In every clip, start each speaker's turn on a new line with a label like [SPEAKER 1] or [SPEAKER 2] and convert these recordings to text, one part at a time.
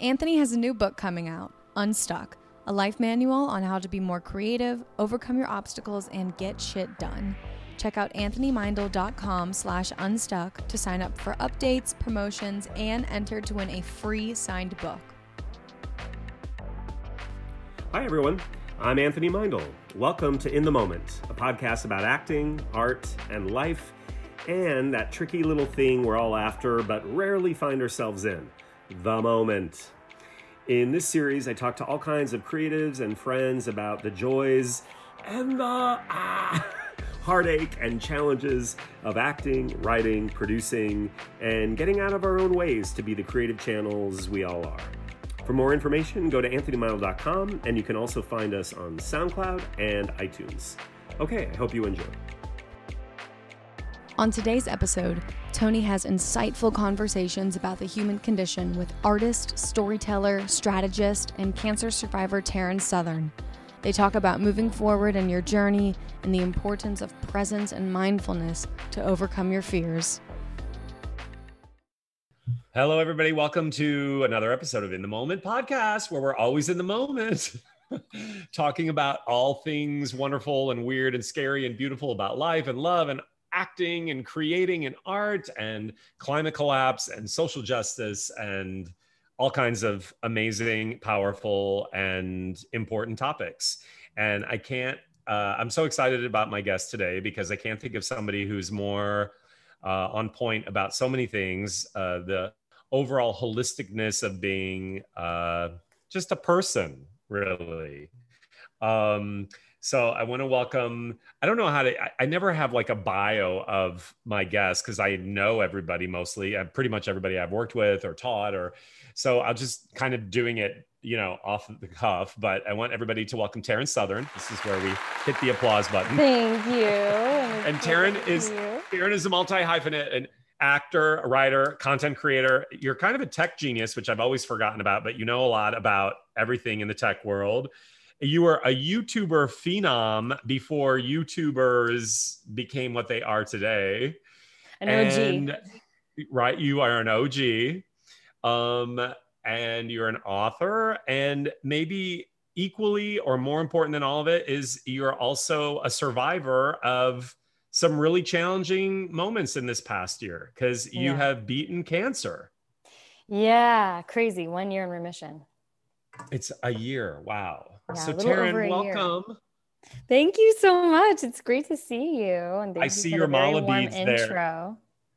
[SPEAKER 1] Anthony has a new book coming out, Unstuck, a life manual on how to be more creative, overcome your obstacles, and get shit done. Check out anthonymeindl.com slash unstuck to sign up for updates, promotions, and enter to win a free signed book.
[SPEAKER 2] Hi, everyone. I'm Anthony Meindl. Welcome to In the Moment, a podcast about acting, art, and life, and that tricky little thing we're all after but rarely find ourselves in the moment. In this series, I talk to all kinds of creatives and friends about the joys and the ah, heartache and challenges of acting, writing, producing, and getting out of our own ways to be the creative channels we all are. For more information, go to anthonymeindl.com and you can also find us on SoundCloud and iTunes. Okay, I hope you enjoy.
[SPEAKER 1] On today's episode, Tony has insightful conversations about the human condition with artist, storyteller, strategist, and cancer survivor Taryn Southern. They talk about moving forward in your journey and the importance of presence and mindfulness to overcome your fears.
[SPEAKER 2] Hello, everybody. Welcome to another episode of In the Moment podcast, where we're always in the moment, talking about all things wonderful and weird and scary and beautiful about life and love and acting and creating and art and climate collapse and social justice and all kinds of amazing, powerful, and important topics. And I can't, uh, I'm so excited about my guest today because I can't think of somebody who's more uh, on point about so many things. Uh, the overall holisticness of being uh, just a person, really. Um, so I want to welcome. I don't know how to. I, I never have like a bio of my guests because I know everybody mostly. Uh, pretty much everybody I've worked with or taught, or so I'll just kind of doing it, you know, off the cuff. But I want everybody to welcome Taryn Southern. This is where we hit the applause button.
[SPEAKER 3] Thank you.
[SPEAKER 2] and Taryn is you. Taryn is a multi hyphenate and actor, writer, content creator. You're kind of a tech genius, which I've always forgotten about, but you know a lot about everything in the tech world you were a YouTuber phenom before YouTubers became what they are today.
[SPEAKER 3] An OG. And,
[SPEAKER 2] right. You are an OG. Um, and you're an author. And maybe equally or more important than all of it is you're also a survivor of some really challenging moments in this past year because you yeah. have beaten cancer.
[SPEAKER 3] Yeah, crazy. One year in remission.
[SPEAKER 2] It's a year. Wow. Yeah, so Taryn, welcome. Year.
[SPEAKER 3] Thank you so much. It's great to see you.
[SPEAKER 2] And I see your mala beads intro. there.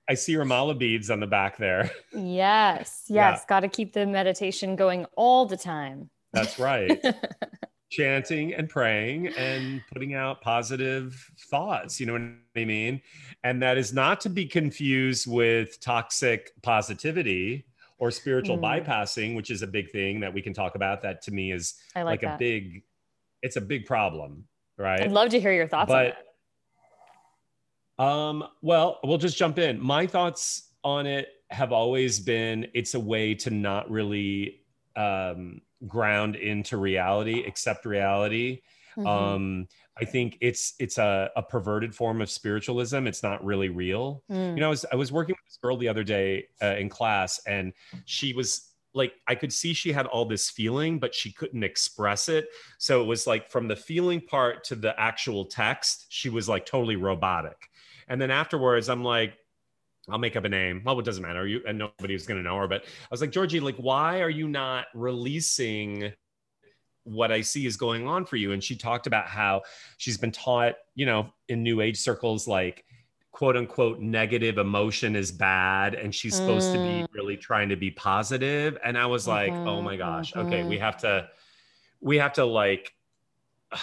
[SPEAKER 2] I see your mala beads on the back there.
[SPEAKER 3] Yes, yes. Yeah. Got to keep the meditation going all the time.
[SPEAKER 2] That's right. Chanting and praying and putting out positive thoughts. You know what I mean? And that is not to be confused with toxic positivity or spiritual mm. bypassing, which is a big thing that we can talk about. That to me is
[SPEAKER 3] like,
[SPEAKER 2] like
[SPEAKER 3] a
[SPEAKER 2] big, it's a big problem, right?
[SPEAKER 3] I'd love to hear your thoughts but,
[SPEAKER 2] Um, well, we'll just jump in. My thoughts on it have always been it's a way to not really um, ground into reality, accept reality. Mm-hmm. Um, I think it's it's a, a perverted form of spiritualism. It's not really real. Mm. You know, I was I was working with this girl the other day uh, in class, and she was like I could see she had all this feeling, but she couldn't express it. So it was like from the feeling part to the actual text, she was like totally robotic. And then afterwards, I'm like, I'll make up a name. Well, it doesn't matter. You and nobody's gonna know her. But I was like, Georgie, like, why are you not releasing what I see is going on for you. And she talked about how she's been taught, you know, in new age circles, like quote unquote negative emotion is bad. And she's supposed mm. to be mm. really trying to be positive. And I was like, mm-hmm, oh my gosh, mm-hmm. okay, we have to, we have to like,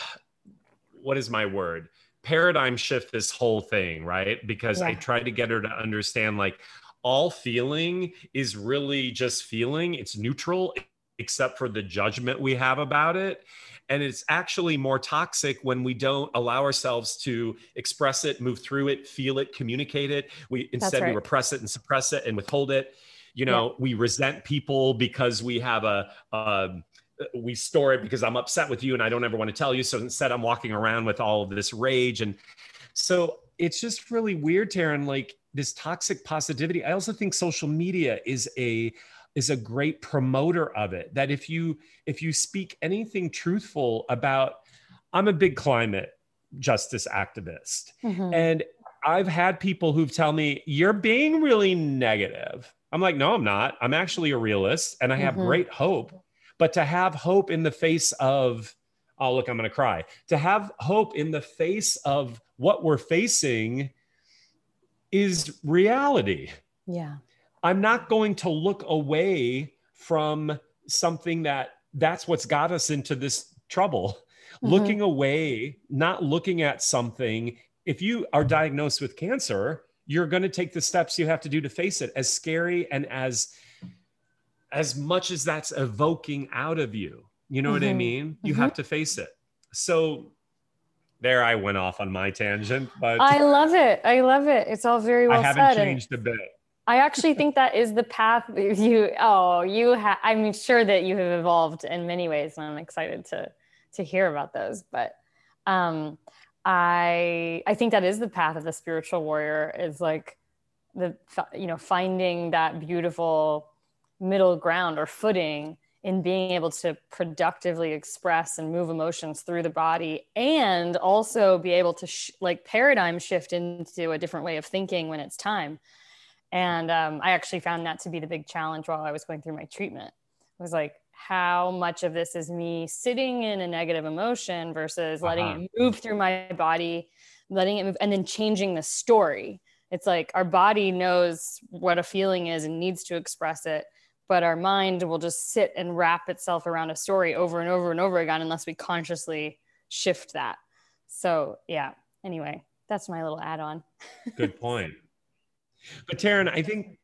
[SPEAKER 2] what is my word? Paradigm shift this whole thing, right? Because yeah. I tried to get her to understand like, all feeling is really just feeling. It's neutral except for the judgment we have about it. And it's actually more toxic when we don't allow ourselves to express it, move through it, feel it, communicate it. We instead right. we repress it and suppress it and withhold it. You know, yeah. we resent people because we have a, a we store it because I'm upset with you and I don't ever want to tell you. So instead, I'm walking around with all of this rage. And so it's just really weird, Taryn, like this toxic positivity. I also think social media is a is a great promoter of it that if you if you speak anything truthful about i'm a big climate justice activist mm-hmm. and i've had people who've tell me you're being really negative. I'm like no i'm not. I'm actually a realist and i have mm-hmm. great hope. But to have hope in the face of oh look i'm going to cry. To have hope in the face of what we're facing is reality.
[SPEAKER 3] Yeah
[SPEAKER 2] I'm not going to look away from something that that's what's got us into this trouble. Mm-hmm. Looking away, not looking at something. If you are diagnosed with cancer, you're going to take the steps you have to do to face it as scary and as as much as that's evoking out of you. You know mm-hmm. what I mm-hmm. mean? You mm-hmm. have to face it. So there I went off on my tangent, but
[SPEAKER 3] I love it. I love it. It's all very well
[SPEAKER 2] I haven't changed a bit.
[SPEAKER 3] I actually think that is the path you oh you have I'm sure that you have evolved in many ways and I'm excited to to hear about those but um I I think that is the path of the spiritual warrior is like the you know finding that beautiful middle ground or footing in being able to productively express and move emotions through the body and also be able to sh- like paradigm shift into a different way of thinking when it's time and um, I actually found that to be the big challenge while I was going through my treatment. It was like, how much of this is me sitting in a negative emotion versus letting uh-huh. it move through my body, letting it move, and then changing the story. It's like our body knows what a feeling is and needs to express it, but our mind will just sit and wrap itself around a story over and over and over again unless we consciously shift that. So, yeah, anyway, that's my little add on.
[SPEAKER 2] Good point. But Taryn, I think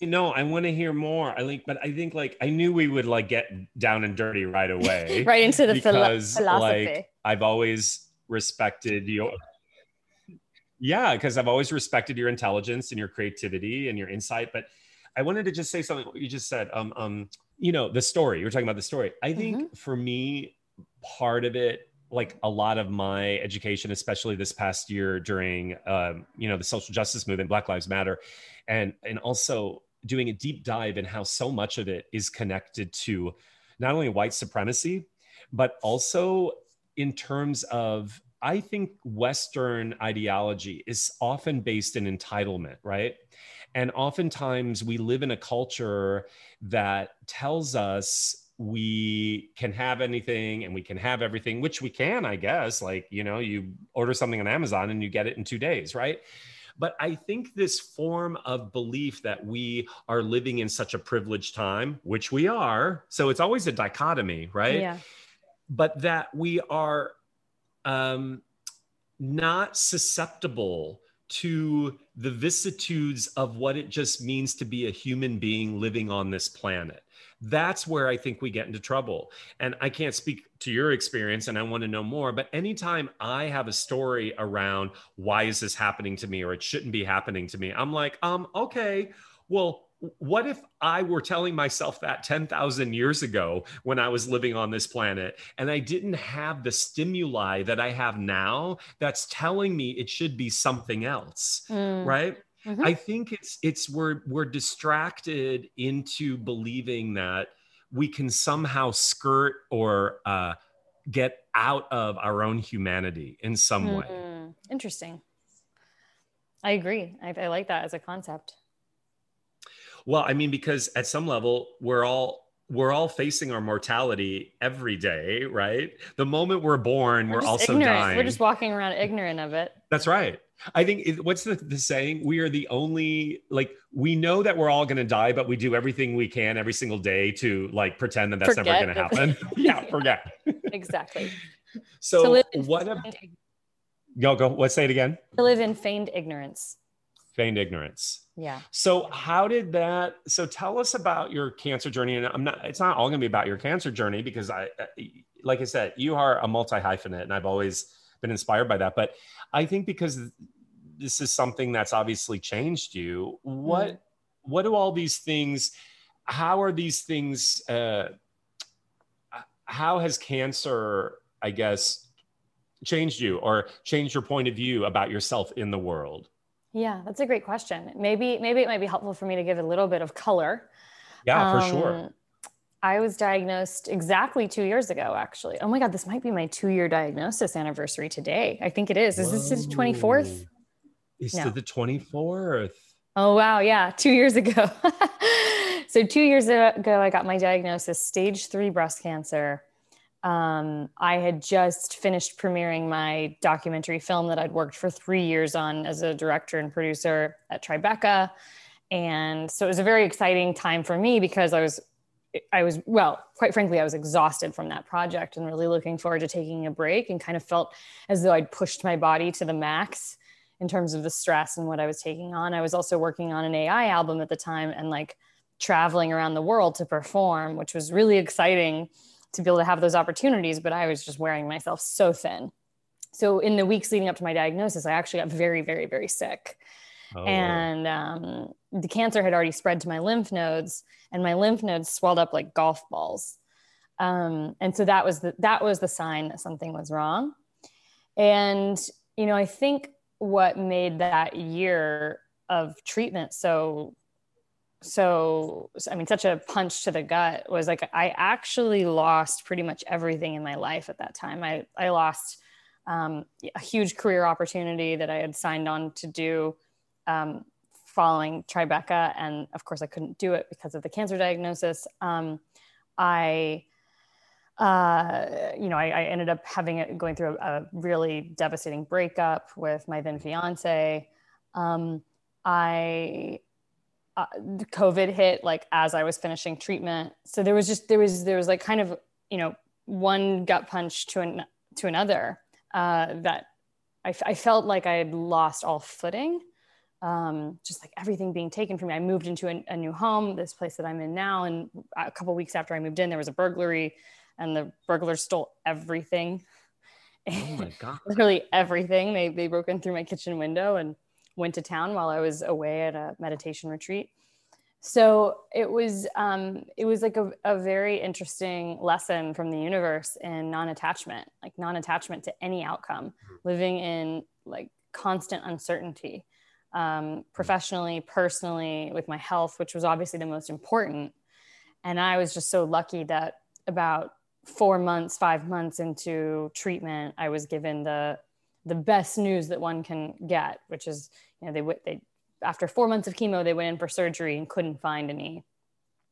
[SPEAKER 2] you know, I want to hear more. I think, but I think like I knew we would like get down and dirty right away,
[SPEAKER 3] right into the
[SPEAKER 2] because
[SPEAKER 3] philosophy.
[SPEAKER 2] like I've always respected your, yeah, because I've always respected your intelligence and your creativity and your insight. But I wanted to just say something. What you just said, um, um, you know, the story. You were talking about the story. I think mm-hmm. for me, part of it like a lot of my education, especially this past year during, um, you know, the social justice movement, Black Lives Matter, and and also doing a deep dive in how so much of it is connected to not only white supremacy, but also in terms of I think Western ideology is often based in entitlement, right? And oftentimes we live in a culture that tells us we can have anything and we can have everything, which we can, I guess. Like, you know, you order something on Amazon and you get it in two days, right? But I think this form of belief that we are living in such a privileged time, which we are, so it's always a dichotomy, right?
[SPEAKER 3] Yeah.
[SPEAKER 2] But that we are um, not susceptible to the vicissitudes of what it just means to be a human being living on this planet that's where I think we get into trouble. And I can't speak to your experience and I want to know more, but anytime I have a story around why is this happening to me or it shouldn't be happening to me, I'm like, um, okay, well, what if I were telling myself that 10,000 years ago when I was living on this planet and I didn't have the stimuli that I have now that's telling me it should be something else, mm. right? Mm-hmm. I think it's it's we're we're distracted into believing that we can somehow skirt or uh, get out of our own humanity in some mm-hmm. way.
[SPEAKER 3] Interesting. I agree. I, I like that as a concept.
[SPEAKER 2] Well, I mean, because at some level, we're all we're all facing our mortality every day, right? The moment we're born, we're, we're also
[SPEAKER 3] ignorant.
[SPEAKER 2] dying.
[SPEAKER 3] We're just walking around ignorant of it.
[SPEAKER 2] That's right. I think it, what's the, the saying? We are the only like we know that we're all going to die, but we do everything we can every single day to like pretend that that's forget never going to happen. yeah, forget.
[SPEAKER 3] exactly.
[SPEAKER 2] So what? A, go go. Let's say it again.
[SPEAKER 3] To live in feigned ignorance.
[SPEAKER 2] Feigned ignorance.
[SPEAKER 3] Yeah.
[SPEAKER 2] So how did that? So tell us about your cancer journey, and I'm not. It's not all going to be about your cancer journey because I, like I said, you are a multi hyphenate, and I've always been inspired by that. But I think because this is something that's obviously changed you, what mm. what do all these things? How are these things? Uh, how has cancer, I guess, changed you or changed your point of view about yourself in the world?
[SPEAKER 3] Yeah, that's a great question. Maybe maybe it might be helpful for me to give a little bit of color
[SPEAKER 2] Yeah, um, for sure.
[SPEAKER 3] I was diagnosed exactly two years ago, actually. Oh my God, this might be my two year diagnosis anniversary today. I think it is. Is this the 24th?
[SPEAKER 2] Is no. it the 24th?
[SPEAKER 3] Oh, wow. Yeah, two years ago. so, two years ago, I got my diagnosis stage three breast cancer. Um, I had just finished premiering my documentary film that I'd worked for three years on as a director and producer at Tribeca. And so it was a very exciting time for me because I was I was, well, quite frankly, I was exhausted from that project and really looking forward to taking a break and kind of felt as though I'd pushed my body to the max in terms of the stress and what I was taking on. I was also working on an AI album at the time and like traveling around the world to perform, which was really exciting to be able to have those opportunities. But I was just wearing myself so thin. So in the weeks leading up to my diagnosis, I actually got very, very, very sick. Oh. And um, the cancer had already spread to my lymph nodes, and my lymph nodes swelled up like golf balls. Um, and so that was the that was the sign that something was wrong. And you know, I think what made that year of treatment so so i mean such a punch to the gut was like i actually lost pretty much everything in my life at that time i i lost um, a huge career opportunity that i had signed on to do um, following Tribeca, and of course I couldn't do it because of the cancer diagnosis. Um, I, uh, you know, I, I, ended up having it going through a, a, really devastating breakup with my then fiance. Um, I uh, COVID hit like as I was finishing treatment, so there was just there was there was like kind of you know one gut punch to an to another uh, that I, I felt like I had lost all footing um, just like everything being taken from me. I moved into a, a, new home, this place that I'm in now. And a couple weeks after I moved in, there was a burglary, and the burglars stole everything.
[SPEAKER 2] Oh my god!
[SPEAKER 3] Literally everything. They they broke in through my kitchen window and went to town while I was away at a meditation retreat. So it was um, it was like a, a very interesting lesson from the universe in non-attachment, like non-attachment to any outcome, mm-hmm. living in like constant uncertainty um, professionally, personally, with my health, which was obviously the most important. And I was just so lucky that about four months, five months into treatment, I was given the the best news that one can get, which is, you know, they they after four months of chemo, they went in for surgery and couldn't find any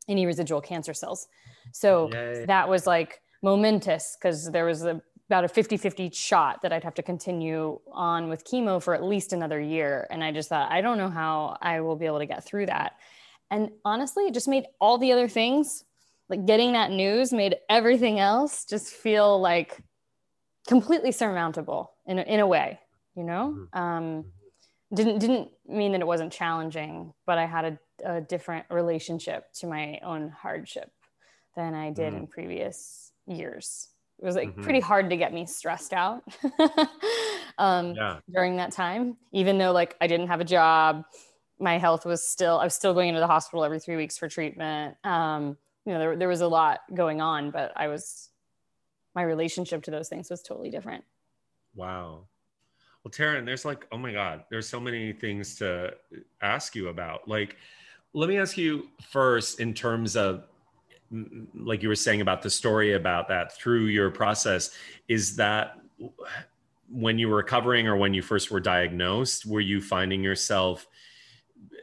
[SPEAKER 3] any residual cancer cells. So Yay. that was like momentous because there was a about a 50 50 shot that I'd have to continue on with chemo for at least another year. And I just thought, I don't know how I will be able to get through that. And honestly, it just made all the other things, like getting that news, made everything else just feel like completely surmountable in a, in a way, you know? Mm-hmm. Um, didn't didn't mean that it wasn't challenging, but I had a, a different relationship to my own hardship than I did mm. in previous years it was like mm-hmm. pretty hard to get me stressed out um, yeah. during that time even though like i didn't have a job. My health was still i was still going into the hospital every three weeks for treatment. Um, you know there, there was a lot going on but i was my relationship to those things was totally different.
[SPEAKER 2] Wow. Well taryn there's like oh my god there's so many things to ask you about. Like let me ask you first in terms of like you were saying about the story about that through your process is that when you were recovering or when you first were diagnosed were you finding yourself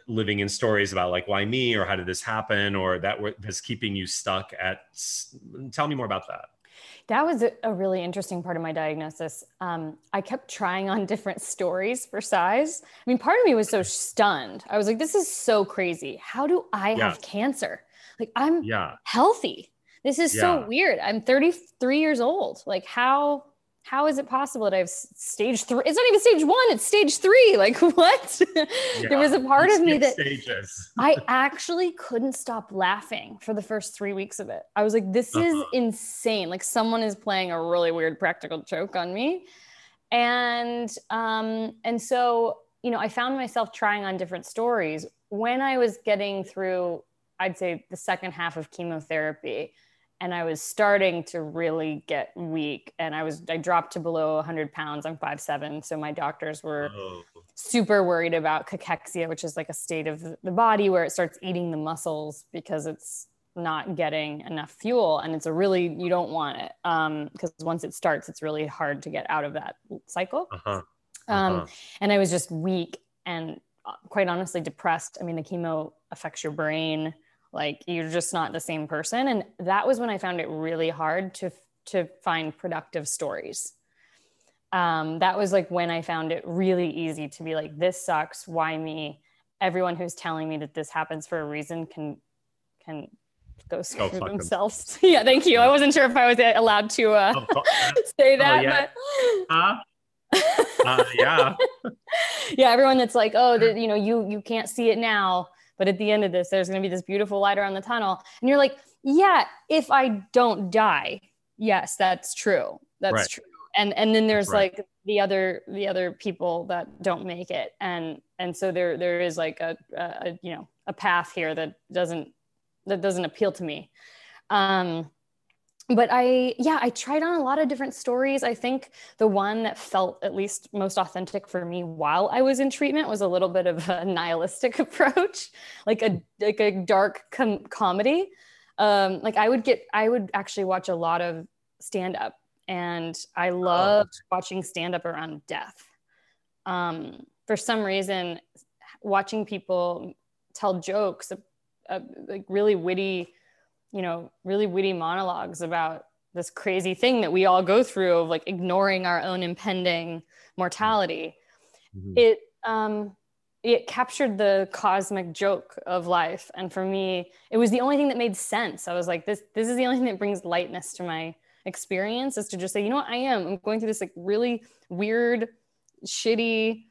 [SPEAKER 2] living in stories about like why me or how did this happen or that was keeping you stuck at tell me more about that
[SPEAKER 3] that was a really interesting part of my diagnosis. Um, I kept trying on different stories for size. I mean, part of me was so stunned. I was like, this is so crazy. How do I yeah. have cancer? Like I'm yeah. healthy. This is yeah. so weird. I'm 33 years old. Like how how is it possible that I have stage three? It's not even stage one, it's stage three. Like, what? Yeah. there was a part of me that stages. I actually couldn't stop laughing for the first three weeks of it. I was like, this uh-huh. is insane. Like, someone is playing a really weird practical joke on me. And um, and so, you know, I found myself trying on different stories when I was getting through I'd say the second half of chemotherapy and I was starting to really get weak and I was I dropped to below 100 pounds I'm five seven so my doctors were oh. super worried about cachexia, which is like a state of the body where it starts eating the muscles because it's not getting enough fuel and it's a really you don't want it because um, once it starts it's really hard to get out of that cycle uh-huh. Um, uh-huh. Um, and i was just weak and uh, quite honestly depressed i mean the chemo affects your brain like you're just not the same person and that was when i found it really hard to to find productive stories um, that was like when i found it really easy to be like this sucks why me everyone who's telling me that this happens for a reason can can go screw oh, themselves. Them. yeah, thank you. I wasn't sure if I was allowed to uh, oh, say that. Oh, yeah.
[SPEAKER 2] But... uh, yeah.
[SPEAKER 3] yeah, everyone that's like, oh, the, you know, you you can't see it now, but at the end of this, there's going to be this beautiful light around the tunnel, and you're like, yeah, if I don't die, yes, that's true. That's right. true. And and then there's right. like the other the other people that don't make it, and and so there there is like a, a you know a path here that doesn't that doesn't appeal to me. Um, but I, yeah, I tried on a lot of different stories. I think the one that felt at least most authentic for me while I was in treatment was a little bit of a nihilistic approach, like a like a dark com- comedy. Um, like I would get, I would actually watch a lot of stand up, and I oh. loved oh. watching stand up around death. Um, for some reason, watching people tell jokes uh, like really witty, you know, really witty monologues about this crazy thing that we all go through of like ignoring our own impending mortality. Mm-hmm. It um, it captured the cosmic joke of life, and for me, it was the only thing that made sense. I was like, this this is the only thing that brings lightness to my experience is to just say, you know what, I am. I'm going through this like really weird, shitty,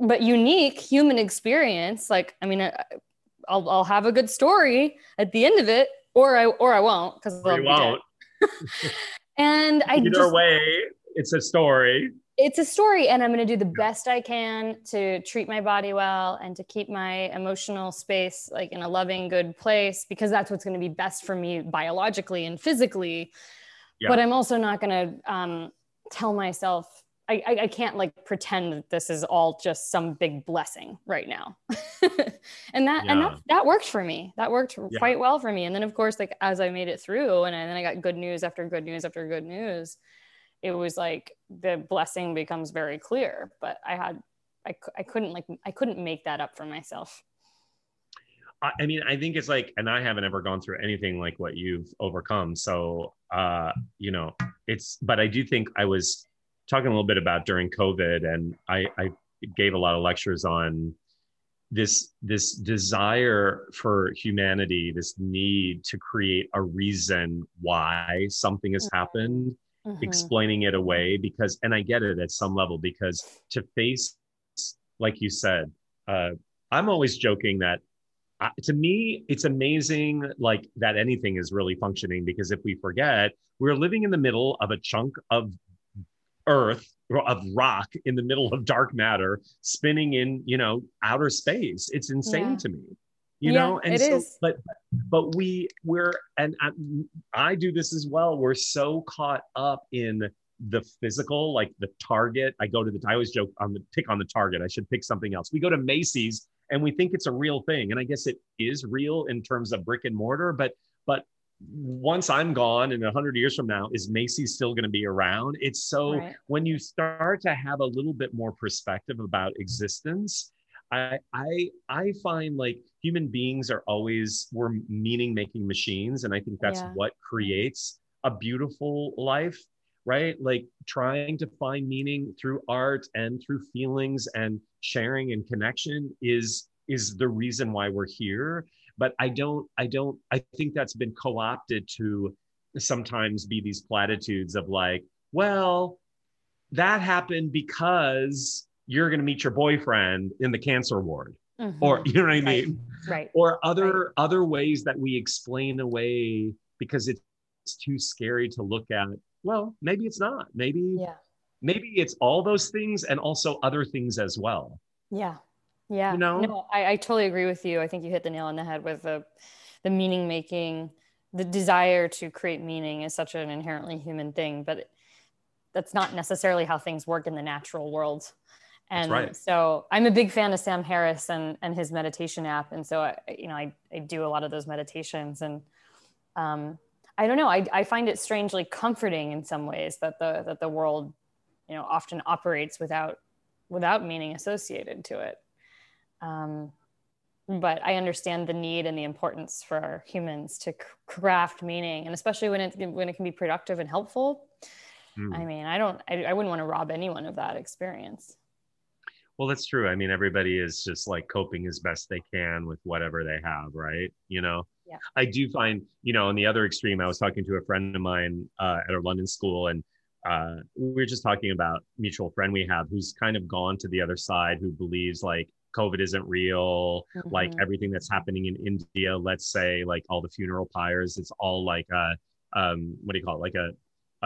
[SPEAKER 3] but unique human experience. Like, I mean, I'll, I'll have a good story at the end of it, or I or I won't because
[SPEAKER 2] you won't.
[SPEAKER 3] and I
[SPEAKER 2] either just, way, it's a story.
[SPEAKER 3] It's a story, and I'm going to do the best I can to treat my body well and to keep my emotional space like in a loving, good place because that's what's going to be best for me biologically and physically. Yeah. But I'm also not going to um, tell myself I, I, can't like pretend that this is all just some big blessing right now. and that yeah. and that that worked for me. That worked yeah. quite well for me. And then of course, like as I made it through and, and then I got good news after good news after good news, it was like the blessing becomes very clear. But I had I, I couldn't like I couldn't make that up for myself.
[SPEAKER 2] I mean, I think it's like, and I haven't ever gone through anything like what you've overcome. So, uh, you know, it's, but I do think I was talking a little bit about during COVID, and I, I gave a lot of lectures on this this desire for humanity, this need to create a reason why something has happened, mm-hmm. explaining it away. Because, and I get it at some level, because to face, like you said, uh, I'm always joking that uh, to me it's amazing like that anything is really functioning because if we forget we're living in the middle of a chunk of earth of rock in the middle of dark matter spinning in you know outer space. It's insane yeah. to me you yeah, know? And so is. but but we we're and I, I do this as well. We're so caught up in the physical like the target. I go to the i always joke on the pick on the target. I should pick something else. We go to macy's and we think it's a real thing. And i guess it is real in terms of brick and mortar but but once I'm gone and 100 years from now, is Macy still going to be around? It's so right. when you start to have a little bit more perspective about existence, I I I find like human beings are always we're meaning making machines, and I think that's yeah. what creates a beautiful life, right? Like trying to find meaning through art and through feelings and sharing and connection is is the reason why we're here but i don't i don't i think that's been co-opted to sometimes be these platitudes of like well that happened because you're going to meet your boyfriend in the cancer ward. Mm-hmm. or you know what i mean?
[SPEAKER 3] right, right.
[SPEAKER 2] or other right. other ways that we explain away because it's too scary to look at. Well maybe it's not. Maybe
[SPEAKER 3] yeah.
[SPEAKER 2] maybe it's all those things and also other things as well.
[SPEAKER 3] Yeah yeah. You know? No, I, I totally agree with you. I think you hit the nail on the head with the the meaning making, the desire to create meaning is such an inherently human thing, but that's not necessarily how things work in the natural world. And
[SPEAKER 2] right.
[SPEAKER 3] so I'm a big fan of Sam Harris and, and his meditation app. And so, I, you know, I, I do a lot of those meditations and um, I don't know, I, I find it strangely comforting in some ways that the, that the world, you know, often operates without, without meaning associated to it. Um, but I understand the need and the importance for humans to craft meaning, and especially when it when it can be productive and helpful. Mm. I mean, I don't, I, I wouldn't want to rob anyone of that experience.
[SPEAKER 2] Well, that's true. I mean, everybody is just like coping as best they can with whatever they have, right? You know,
[SPEAKER 3] yeah.
[SPEAKER 2] I do find, you know, on the other extreme, I was talking to a friend of mine uh, at a London school, and uh, we were just talking about mutual friend we have who's kind of gone to the other side, who believes like COVID isn't real, mm-hmm. like everything that's happening in India, let's say, like all the funeral pyres, it's all like a, um, what do you call it? Like a,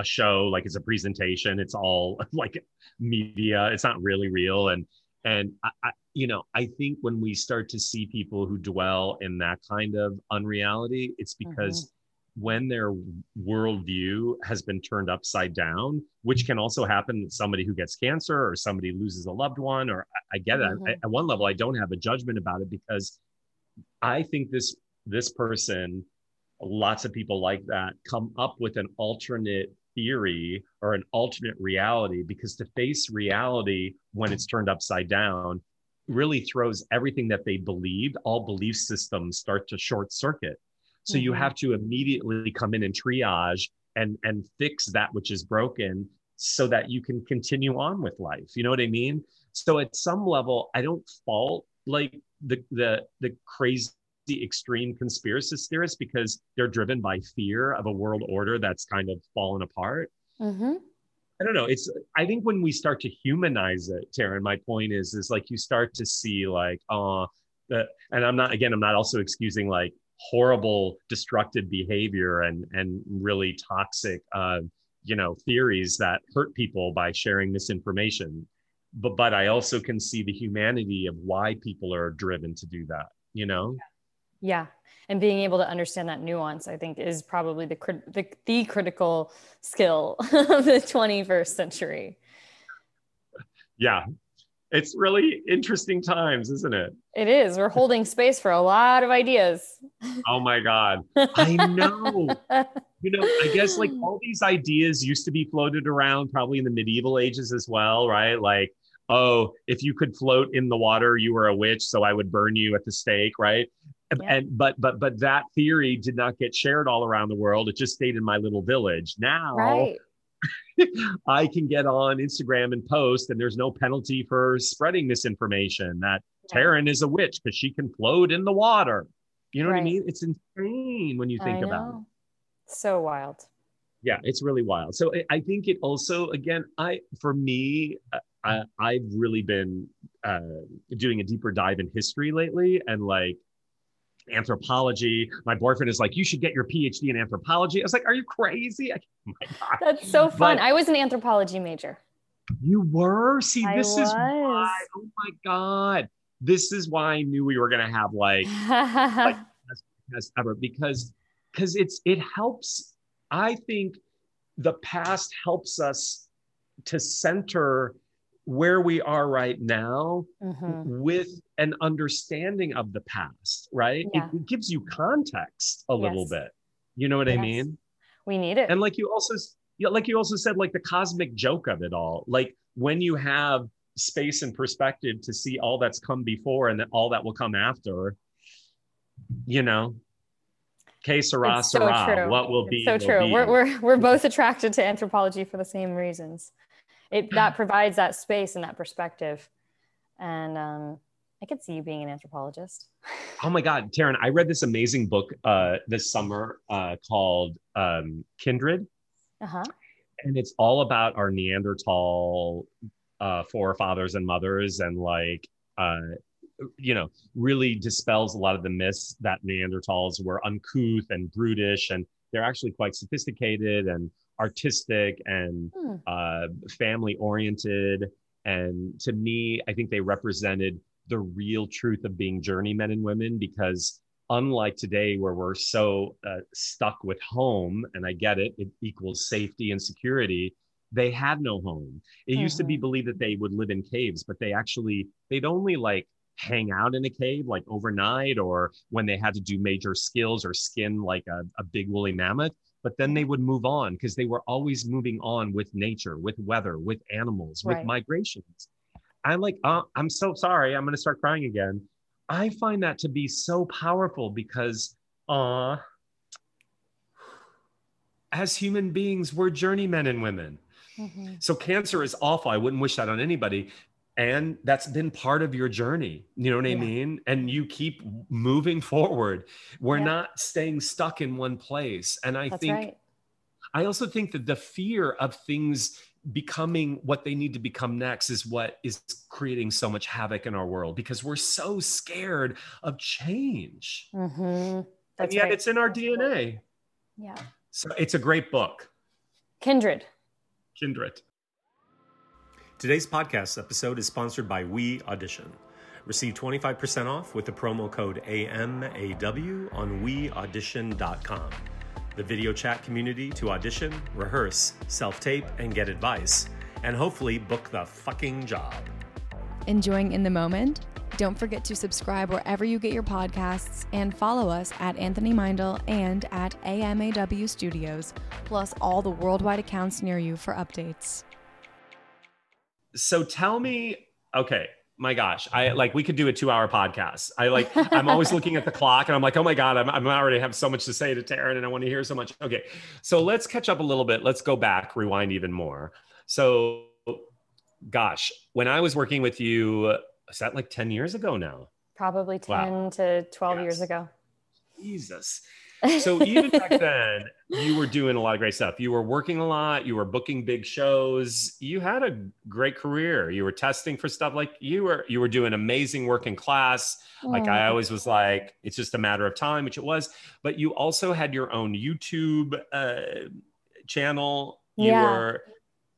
[SPEAKER 2] a show, like it's a presentation. It's all like media. It's not really real. And, and I, I, you know, I think when we start to see people who dwell in that kind of unreality, it's because mm-hmm when their worldview has been turned upside down, which can also happen somebody who gets cancer or somebody loses a loved one, or I, I get it. Mm-hmm. At one level, I don't have a judgment about it because I think this this person, lots of people like that, come up with an alternate theory or an alternate reality because to face reality when it's turned upside down really throws everything that they believed all belief systems start to short circuit so mm-hmm. you have to immediately come in and triage and and fix that which is broken so that you can continue on with life. You know what I mean? So at some level, I don't fault like the the the crazy extreme conspiracy theorists because they're driven by fear of a world order that's kind of fallen apart.
[SPEAKER 3] Mm-hmm.
[SPEAKER 2] I don't know. It's I think when we start to humanize it, Taryn, my point is is like you start to see like, oh, uh, and I'm not again, I'm not also excusing like horrible destructive behavior and and really toxic uh, you know theories that hurt people by sharing misinformation. But but i also can see the humanity of why people are driven to do that you know?
[SPEAKER 3] Yeah. And being able to understand that nuance i think is probably the the, the critical skill of the 21st century.
[SPEAKER 2] Yeah it's really interesting times, isn't it?
[SPEAKER 3] It is. We're holding space for a lot of ideas.
[SPEAKER 2] Oh my God. I know. you know, I guess like all these ideas used to be floated around probably in the medieval ages as well, right? Like, oh, if you could float in the water, you were a witch, so I would burn you at the stake, right? Yeah. And but but but that theory did not get shared all around the world. It just stayed in my little village. Now
[SPEAKER 3] right.
[SPEAKER 2] I can get on Instagram and post, and there's no penalty for spreading misinformation that Taryn is a witch because she can float in the water. You know right. what I mean? It's insane when you think about it.
[SPEAKER 3] So wild.
[SPEAKER 2] Yeah, it's really wild. So I think it also, again, I for me, I, I've really been uh, doing a deeper dive in history lately, and like anthropology. My boyfriend is like, you should get your PhD in anthropology. I was like, are you crazy? I,
[SPEAKER 3] oh That's so fun. But I was an anthropology major.
[SPEAKER 2] You were? See, I this was. is why. Oh my God. This is why I knew we were going to have like, like as ever because because it's it helps. I think the past helps us to center where we are right now mm-hmm. with an understanding of the past, right? Yeah. It, it, gives you context a yes. little bit. You know what yes. I mean?
[SPEAKER 3] We need it.
[SPEAKER 2] And like you also, like you also said, like the cosmic joke of it all. Like when you have space and perspective to see all that's come before and then all that will come after, you know, que sera, so. True. What will
[SPEAKER 3] it's
[SPEAKER 2] be?
[SPEAKER 3] So true. Be. We're, we're, we're both attracted to anthropology for the same reasons it that provides that space and that perspective. And um, i could see you being an anthropologist.
[SPEAKER 2] Oh my god taryn i read this amazing book uh, this summer uh, called um, kindred.
[SPEAKER 3] Uh-huh.
[SPEAKER 2] and it's all about our neanderthal uh, forefathers and mothers and like uh, you know really dispels a lot of the myths that neanderthals were uncouth and brutish and they're actually quite sophisticated and artistic and hmm. uh, family oriented. And to me, I think they represented the real truth of being journeymen and women because unlike today where we're so uh, stuck with home and i get it it equals safety and security they had no home. It mm-hmm. used to be mm-hmm. believed that they would live in caves, but they actually they'd only like hang out in a cave like overnight or when they had to do major skills or skin like a, a big woolly mammoth but then they would move on because they were always moving on with nature with weather with animals with migrations. I'm like uh, i'm so sorry i'm going to start crying again. I find that to be so powerful because uh as human beings we're journeymen and women. Mm-hmm. so cancer is awful i wouldn't wish that on anybody and that's been part of your journey you know what yeah. i mean and you keep moving forward we're yeah. not staying stuck in one place and i that's think right. i also think that the fear of things becoming what they need to become next is what is creating so much havoc in our world because we're so scared of change mm-hmm. and yet right. it's in our dna
[SPEAKER 3] yeah
[SPEAKER 2] so it's a great book
[SPEAKER 3] kindred
[SPEAKER 2] kindred Today's podcast episode is sponsored by We Audition. Receive 25% off with the promo code AMAW on weaudition.com. The video chat community to audition, rehearse, self tape, and get advice, and hopefully book the fucking job.
[SPEAKER 1] Enjoying in the moment? Don't forget to subscribe wherever you get your podcasts and follow us at Anthony Meindl and at AMAW Studios, plus all the worldwide accounts near you for updates
[SPEAKER 2] so tell me, okay, my gosh, I mm-hmm. like we could do a two hour podcast. I like I'm always looking at the clock and I'm like, oh my God, I'm, I'm already have so much to say to Taryn and I want to hear so much. Okay. So let's catch up a little bit. Let's go back, rewind even more. So gosh, when I was working with you, is that like 10 years ago now?
[SPEAKER 3] Probably 10 wow. to 12 yes. years ago.
[SPEAKER 2] Jesus so even back then you were doing a lot of great stuff. You were working a lot. You were booking big shows. You had a great career. You were testing for stuff. Like you were you were doing amazing work in class. Like i always was like it's just a matter of time which it was. But you also had your own youtube uh, channel. You yeah. were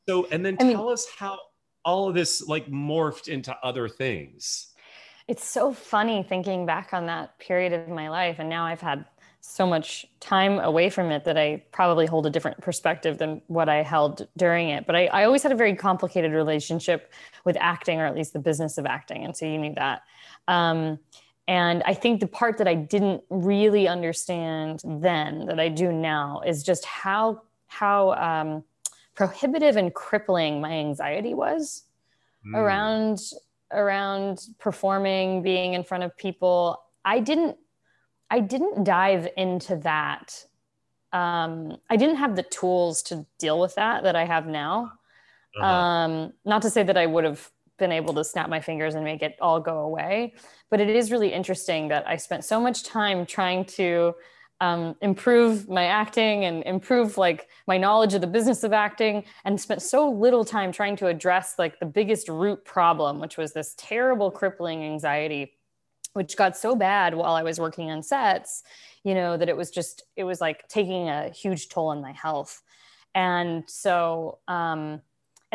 [SPEAKER 2] so and then I tell mean, us how all of this like morphed into other things.
[SPEAKER 3] It's so funny thinking back on that period of my life and now i've had so much time away from it that I probably hold a different perspective than what I held during it. But I, I, always had a very complicated relationship with acting, or at least the business of acting. And so you knew that. Um, and I think the part that I didn't really understand then that I do now is just how how um, prohibitive and crippling my anxiety was mm. around around performing, being in front of people. I didn't I didn't dive into that. Um, I didn't have the tools to deal with that that I have now. Uh-huh. Um, not to say that I would have been able to snap my fingers and make it all go away, but it is really interesting that I spent so much time trying to um, improve my acting and improve like my knowledge of the business of acting and spent so little time trying to address like the biggest root problem which was this terrible crippling anxiety which got so bad while I was working on sets, you know, that it was just, it was like taking a huge toll on my health. And so, um,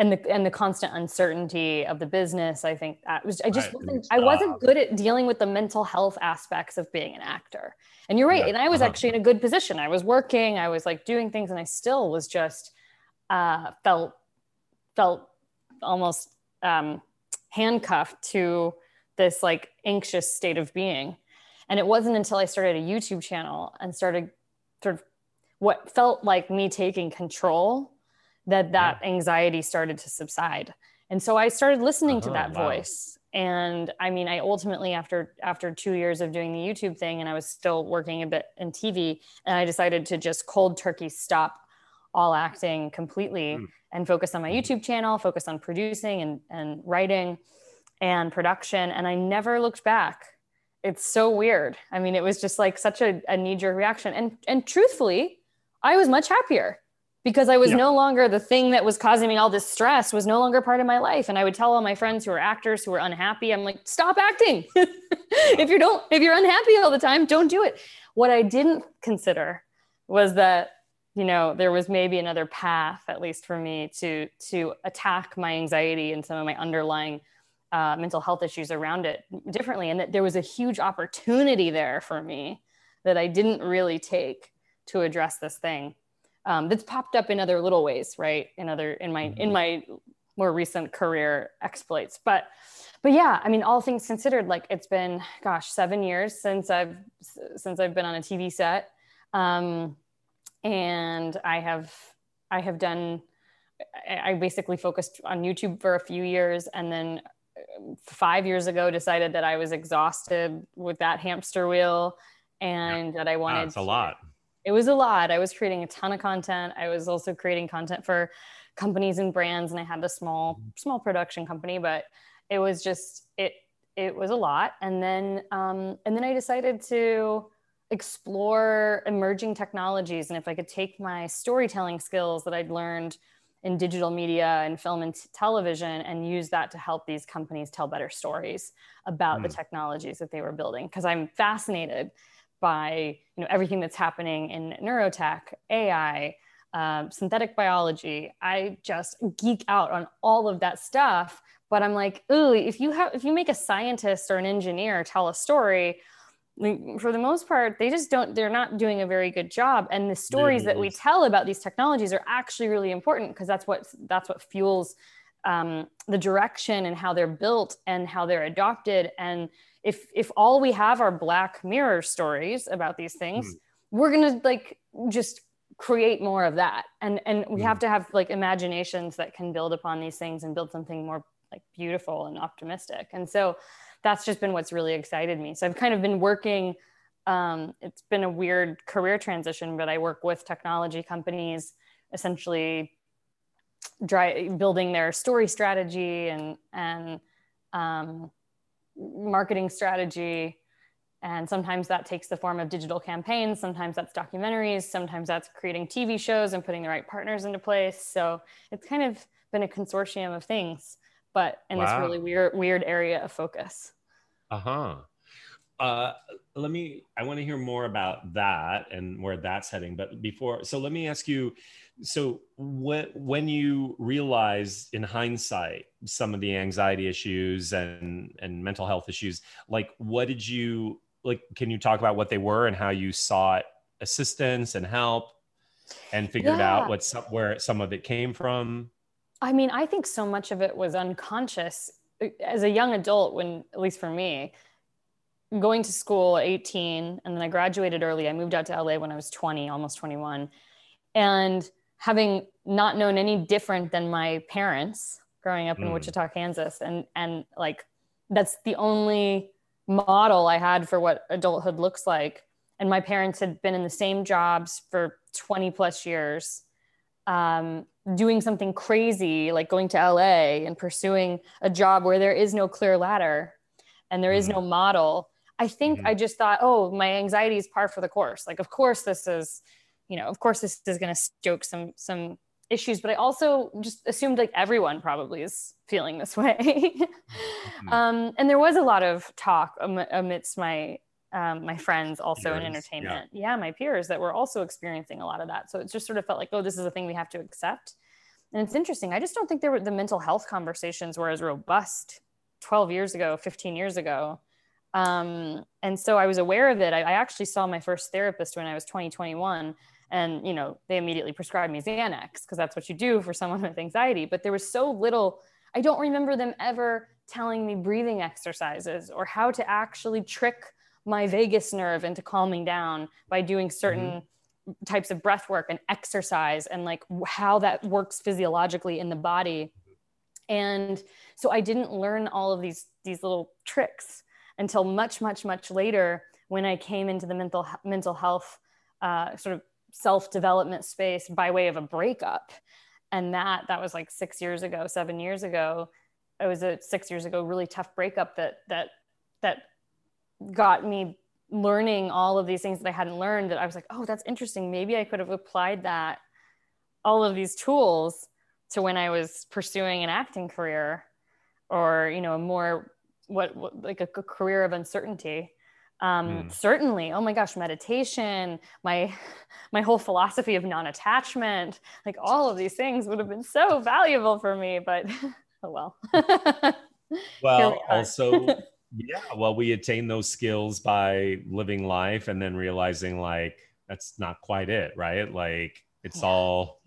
[SPEAKER 3] and the and the constant uncertainty of the business, I think that was I just right. wasn't I wasn't good at dealing with the mental health aspects of being an actor. And you're right. Yeah. And I was uh-huh. actually in a good position. I was working, I was like doing things, and I still was just uh, felt felt almost um, handcuffed to this like anxious state of being. And it wasn't until I started a YouTube channel and started sort of what felt like me taking control that that yeah. anxiety started to subside. And so I started listening uh-huh, to that wow. voice. And I mean, I ultimately after after 2 years of doing the YouTube thing and I was still working a bit in TV and I decided to just cold turkey stop all acting completely mm. and focus on my mm-hmm. YouTube channel, focus on producing and and writing and production and i never looked back. It's so weird. I mean it was just like such a, a knee-jerk reaction. And and truthfully i was much happier because i was yeah. no longer the thing that was causing me all this stress was no longer part of my life. And i would tell all my friends who were actors who were unhappy i'm like stop acting. If you don't if you're unhappy all the time don't do it. What i didn't consider was that you know there was maybe another path at least for me to to attack my anxiety and some of my underlying uh, mental health issues around it differently and that there was a huge opportunity there for me that i didn't really take to address this thing um, that's popped up in other little ways, right? In other in my in mm-hmm. my more recent career exploits, but but yeah, I mean, all things considered, like it's been gosh seven years since I've since I've been on a TV set, um, and I have I have done I basically focused on YouTube for a few years and then five years ago decided that I was exhausted with that hamster wheel and yeah. that I wanted
[SPEAKER 2] That's a lot.
[SPEAKER 3] It was a lot. I was creating a ton of content. I was also creating content for companies and brands and I had a small mm-hmm. small production company, but it was just it it was a lot. And then um, and then I decided to explore emerging technologies and if I could take my storytelling skills that I'd learned in digital media and film and t- television and use that to help these companies tell better stories about mm. the technologies that they were building because i'm fascinated by you know everything that's happening in neurotech ai um, synthetic biology i just geek out on all of that stuff but i'm like ooh if you have if you make a scientist or an engineer tell a story for the most part they just don't they're not doing a very good job. And the stories that we tell about these technologies are actually really important because that's what that's what fuels um, the direction and how they're built and how they're adopted. And if if all we have are black mirror stories about these things mm. we're gonna like just create more of that. And and we mm. have to have like imaginations that can build upon these things and build something more like beautiful and optimistic. And so that's just been what's really excited me. So I've kind of been working. Um, it's been a weird career transition, but I work with technology companies, essentially dry, building their story strategy and and um, marketing strategy. And sometimes that takes the form of digital campaigns. Sometimes that's documentaries. Sometimes that's creating TV shows and putting the right partners into place. So it's kind of been a consortium of things but in wow. this really weird weird area of focus.
[SPEAKER 2] Uh-huh. Uh, let me i want to hear more about that and where that's heading but before so let me ask you so when when you realize in hindsight some of the anxiety issues and and mental health issues like what did you like can you talk about what they were and how you sought assistance and help and figured yeah. out what some, where some of it came from
[SPEAKER 3] I mean, I think so much of it was unconscious as a young adult, when, at least for me, going to school at 18, and then I graduated early. I moved out to LA when I was 20, almost 21. And having not known any different than my parents growing up in mm. Wichita, Kansas, and, and like that's the only model I had for what adulthood looks like. And my parents had been in the same jobs for 20 plus years. Um, doing something crazy like going to LA and pursuing a job where there is no clear ladder and there is mm-hmm. no model. I think mm-hmm. I just thought, oh, my anxiety is par for the course. Like, of course, this is, you know, of course, this is going to stoke some some issues. But I also just assumed like everyone probably is feeling this way. mm-hmm. um, and there was a lot of talk amidst my um, my friends also peers, in entertainment. Yeah. yeah, my peers that were also experiencing a lot of that. So it just sort of felt like, oh, this is a thing we have to accept. And it's interesting. I just don't think there were the mental health conversations were as robust 12 years ago, 15 years ago. Um, and so I was aware of it. I, I, actually saw my first therapist when I was 20, 21. And, you know, they immediately prescribed me Xanax because that's what you do for someone with anxiety. But there was so little, I don't remember them ever telling me breathing exercises or how to actually trick my vagus nerve into calming down by doing certain mm-hmm types of breath work and exercise and like how that works physiologically in the body. And so i didn't learn all of these these little tricks until much much much later when i came into the mental mental health uh, sort of self development space by way of a breakup. And that that was like six years ago seven years ago. It was a six years ago really tough breakup that that that got me learning all of these things that I hadn't learned that I was like, oh, that's interesting. Maybe I could have applied that, all of these tools to when I was pursuing an acting career or, you know, a more what, what like a, a, career of uncertainty. Um, mm. Certainly. Oh my gosh, meditation, my, my whole philosophy of non-attachment, like all of these things would have been so valuable for me, but oh well.
[SPEAKER 2] well, we also yeah well we attain those skills by living life and then realizing like that's not quite it right like It's yeah. all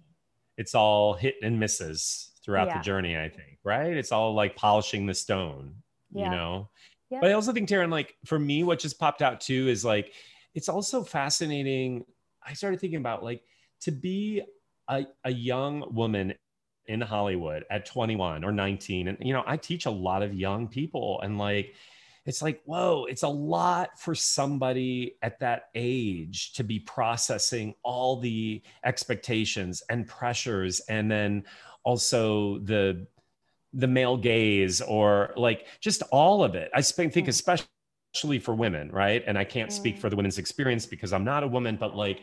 [SPEAKER 2] it's all hit and misses throughout yeah. the journey, I think, right? It's all like polishing the stone, yeah. you know? But I also think, Taryn, like for me, what just popped out too is like, it's also fascinating. I started thinking about like to be a, a young woman in Hollywood at 21 or 19. And, you know, I teach a lot of young people and like, it's like, whoa, it's a lot for somebody at that age to be processing all the expectations and pressures and then also the the male gaze or like just all of it. I think mm. especially for women, right? And I can't speak mm. for the women's experience because I'm not a woman, but like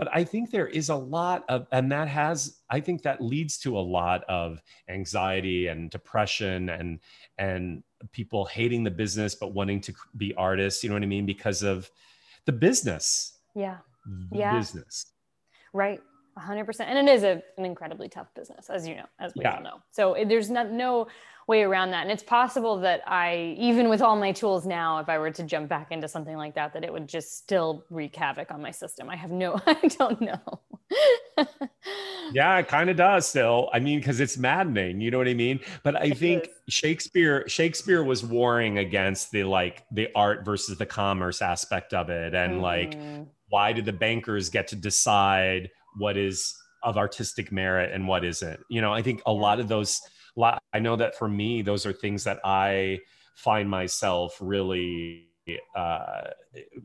[SPEAKER 2] but I think there is a lot of, and that has, I think that leads to a lot of anxiety and depression and, and people hating the business, but wanting to be artists, you know what I mean? Because of the business.
[SPEAKER 3] Yeah.
[SPEAKER 2] The
[SPEAKER 3] yeah.
[SPEAKER 2] business.
[SPEAKER 3] Right. 100% and it is a, an incredibly tough business as you know as we yeah. all know so there's not, no way around that. And it's possible that i even with all my tools now if i were to jump back into something like that that it would just still wreak havoc on my system. I have no i don't know.
[SPEAKER 2] Yeah it kind of does still. I mean because it's maddening you know what i mean? But i it think is. shakespeare shakespeare was warring against the like the art versus the commerce aspect of it. And mm-hmm. like why did the bankers get to decide what is of artistic merit and what isn't? You know i think a lot of those I know that for me, those are things that I find myself really uh,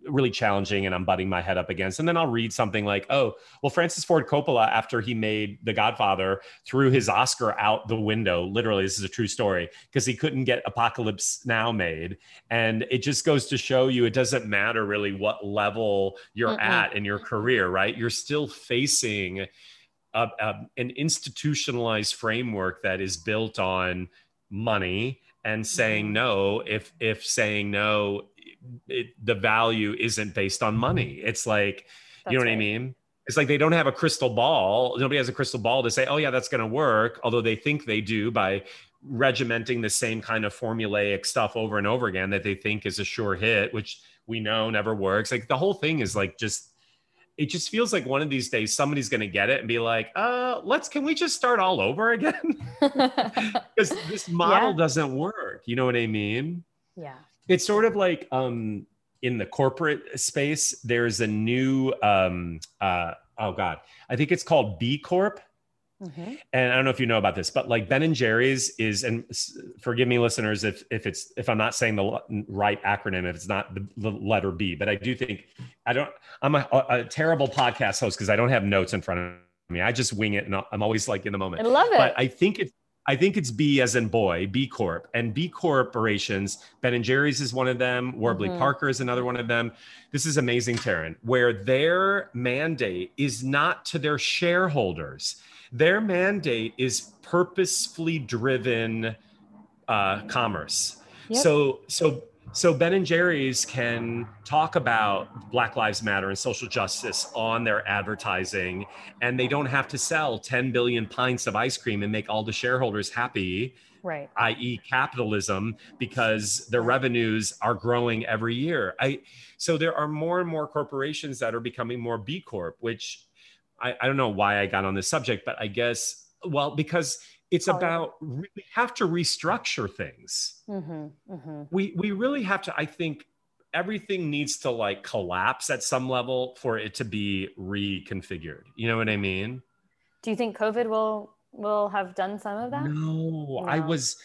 [SPEAKER 2] really challenging and I'm butting my head up against. And then I'll read something like, oh, well, Francis Ford Coppola, after he made The Godfather, threw his Oscar out the window. Literally, this is a true story because he couldn't get Apocalypse Now made. And it just goes to show you it doesn't matter really what level you're mm at in your career, right? You're still facing a, a, an institutionalized framework that is built on money and saying mm-hmm. no if if saying no it, the value isn't based on money. It's like that's you know what right. i mean? It's like they don't have a crystal ball. Nobody has a crystal ball to say oh yeah that's going to work although they think they do by regimenting the same kind of formulaic stuff over and over again that they think is a sure hit which we know never works. Like the whole thing is like just it just feels like one of these days somebody's going to get it and be like, uh, let's, can we just start all over again? Because this model yeah. doesn't work. You know what I mean?
[SPEAKER 3] Yeah.
[SPEAKER 2] It's sort of like um, in the corporate space, there's a new, um, uh, oh God, I think it's called B Corp. Mm-hmm. And I don't know if you know about this, but like Ben and Jerry's is, and forgive me, listeners, if if it's if I'm not saying the right acronym, if it's not the, the letter B, but I do think I don't. I'm a, a terrible podcast host because I don't have notes in front of me. I just wing it, and I'm always like in the moment.
[SPEAKER 3] I love it.
[SPEAKER 2] But I think it's I think it's B as in boy, B Corp. And B corporations, Ben and Jerry's is one of them, Warby mm-hmm. Parker is another one of them. This is amazing, Taryn, where their mandate is not to their shareholders. Their mandate is purposefully driven uh, commerce. Yep. So, so, so Ben and Jerry's can talk about Black Lives Matter and social justice on their advertising, and they don't have to sell 10 billion pints of ice cream and make all the shareholders happy
[SPEAKER 3] right
[SPEAKER 2] i.e capitalism because their revenues are growing every year i so there are more and more corporations that are becoming more b corp which I, I don't know why I got on this subject, but I guess, well, because it's oh, about we have to restructure things. Mm-hmm, mm-hmm. We, we really have to, I think everything needs to like collapse at some level for it to be reconfigured. You know what I mean?
[SPEAKER 3] Do you think COVID will, will have done some of that?
[SPEAKER 2] No, no. I was,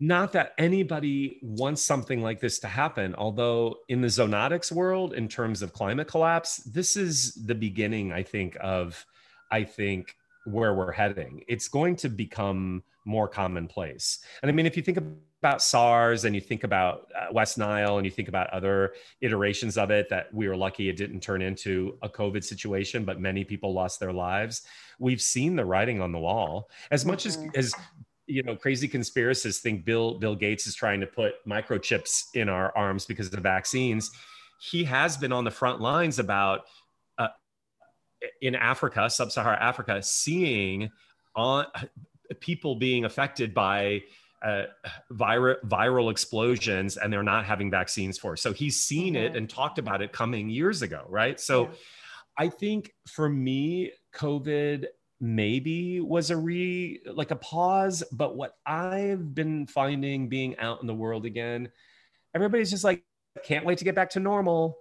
[SPEAKER 2] not that anybody wants something like this to happen although in the zoonotics world in terms of climate collapse this is the beginning i think of i think where we're heading it's going to become more commonplace and i mean if you think about SARS and you think about uh, West Nile and you think about other iterations of it that we were lucky it didn't turn into a COVID situation, but many people lost their lives. We've seen the writing on the wall. As much mm-hmm. as, as you know crazy conspiracists think bill bill gates is trying to put microchips in our arms because of the vaccines he has been on the front lines about uh, in africa sub-saharan africa seeing on people being affected by uh, viral viral explosions and they're not having vaccines for so he's seen mm-hmm. it and talked about it coming years ago right so yeah. i think for me COVID maybe was a re like a pause, but what I've been finding being out in the world again, everybody's just like, can't wait to get back to normal.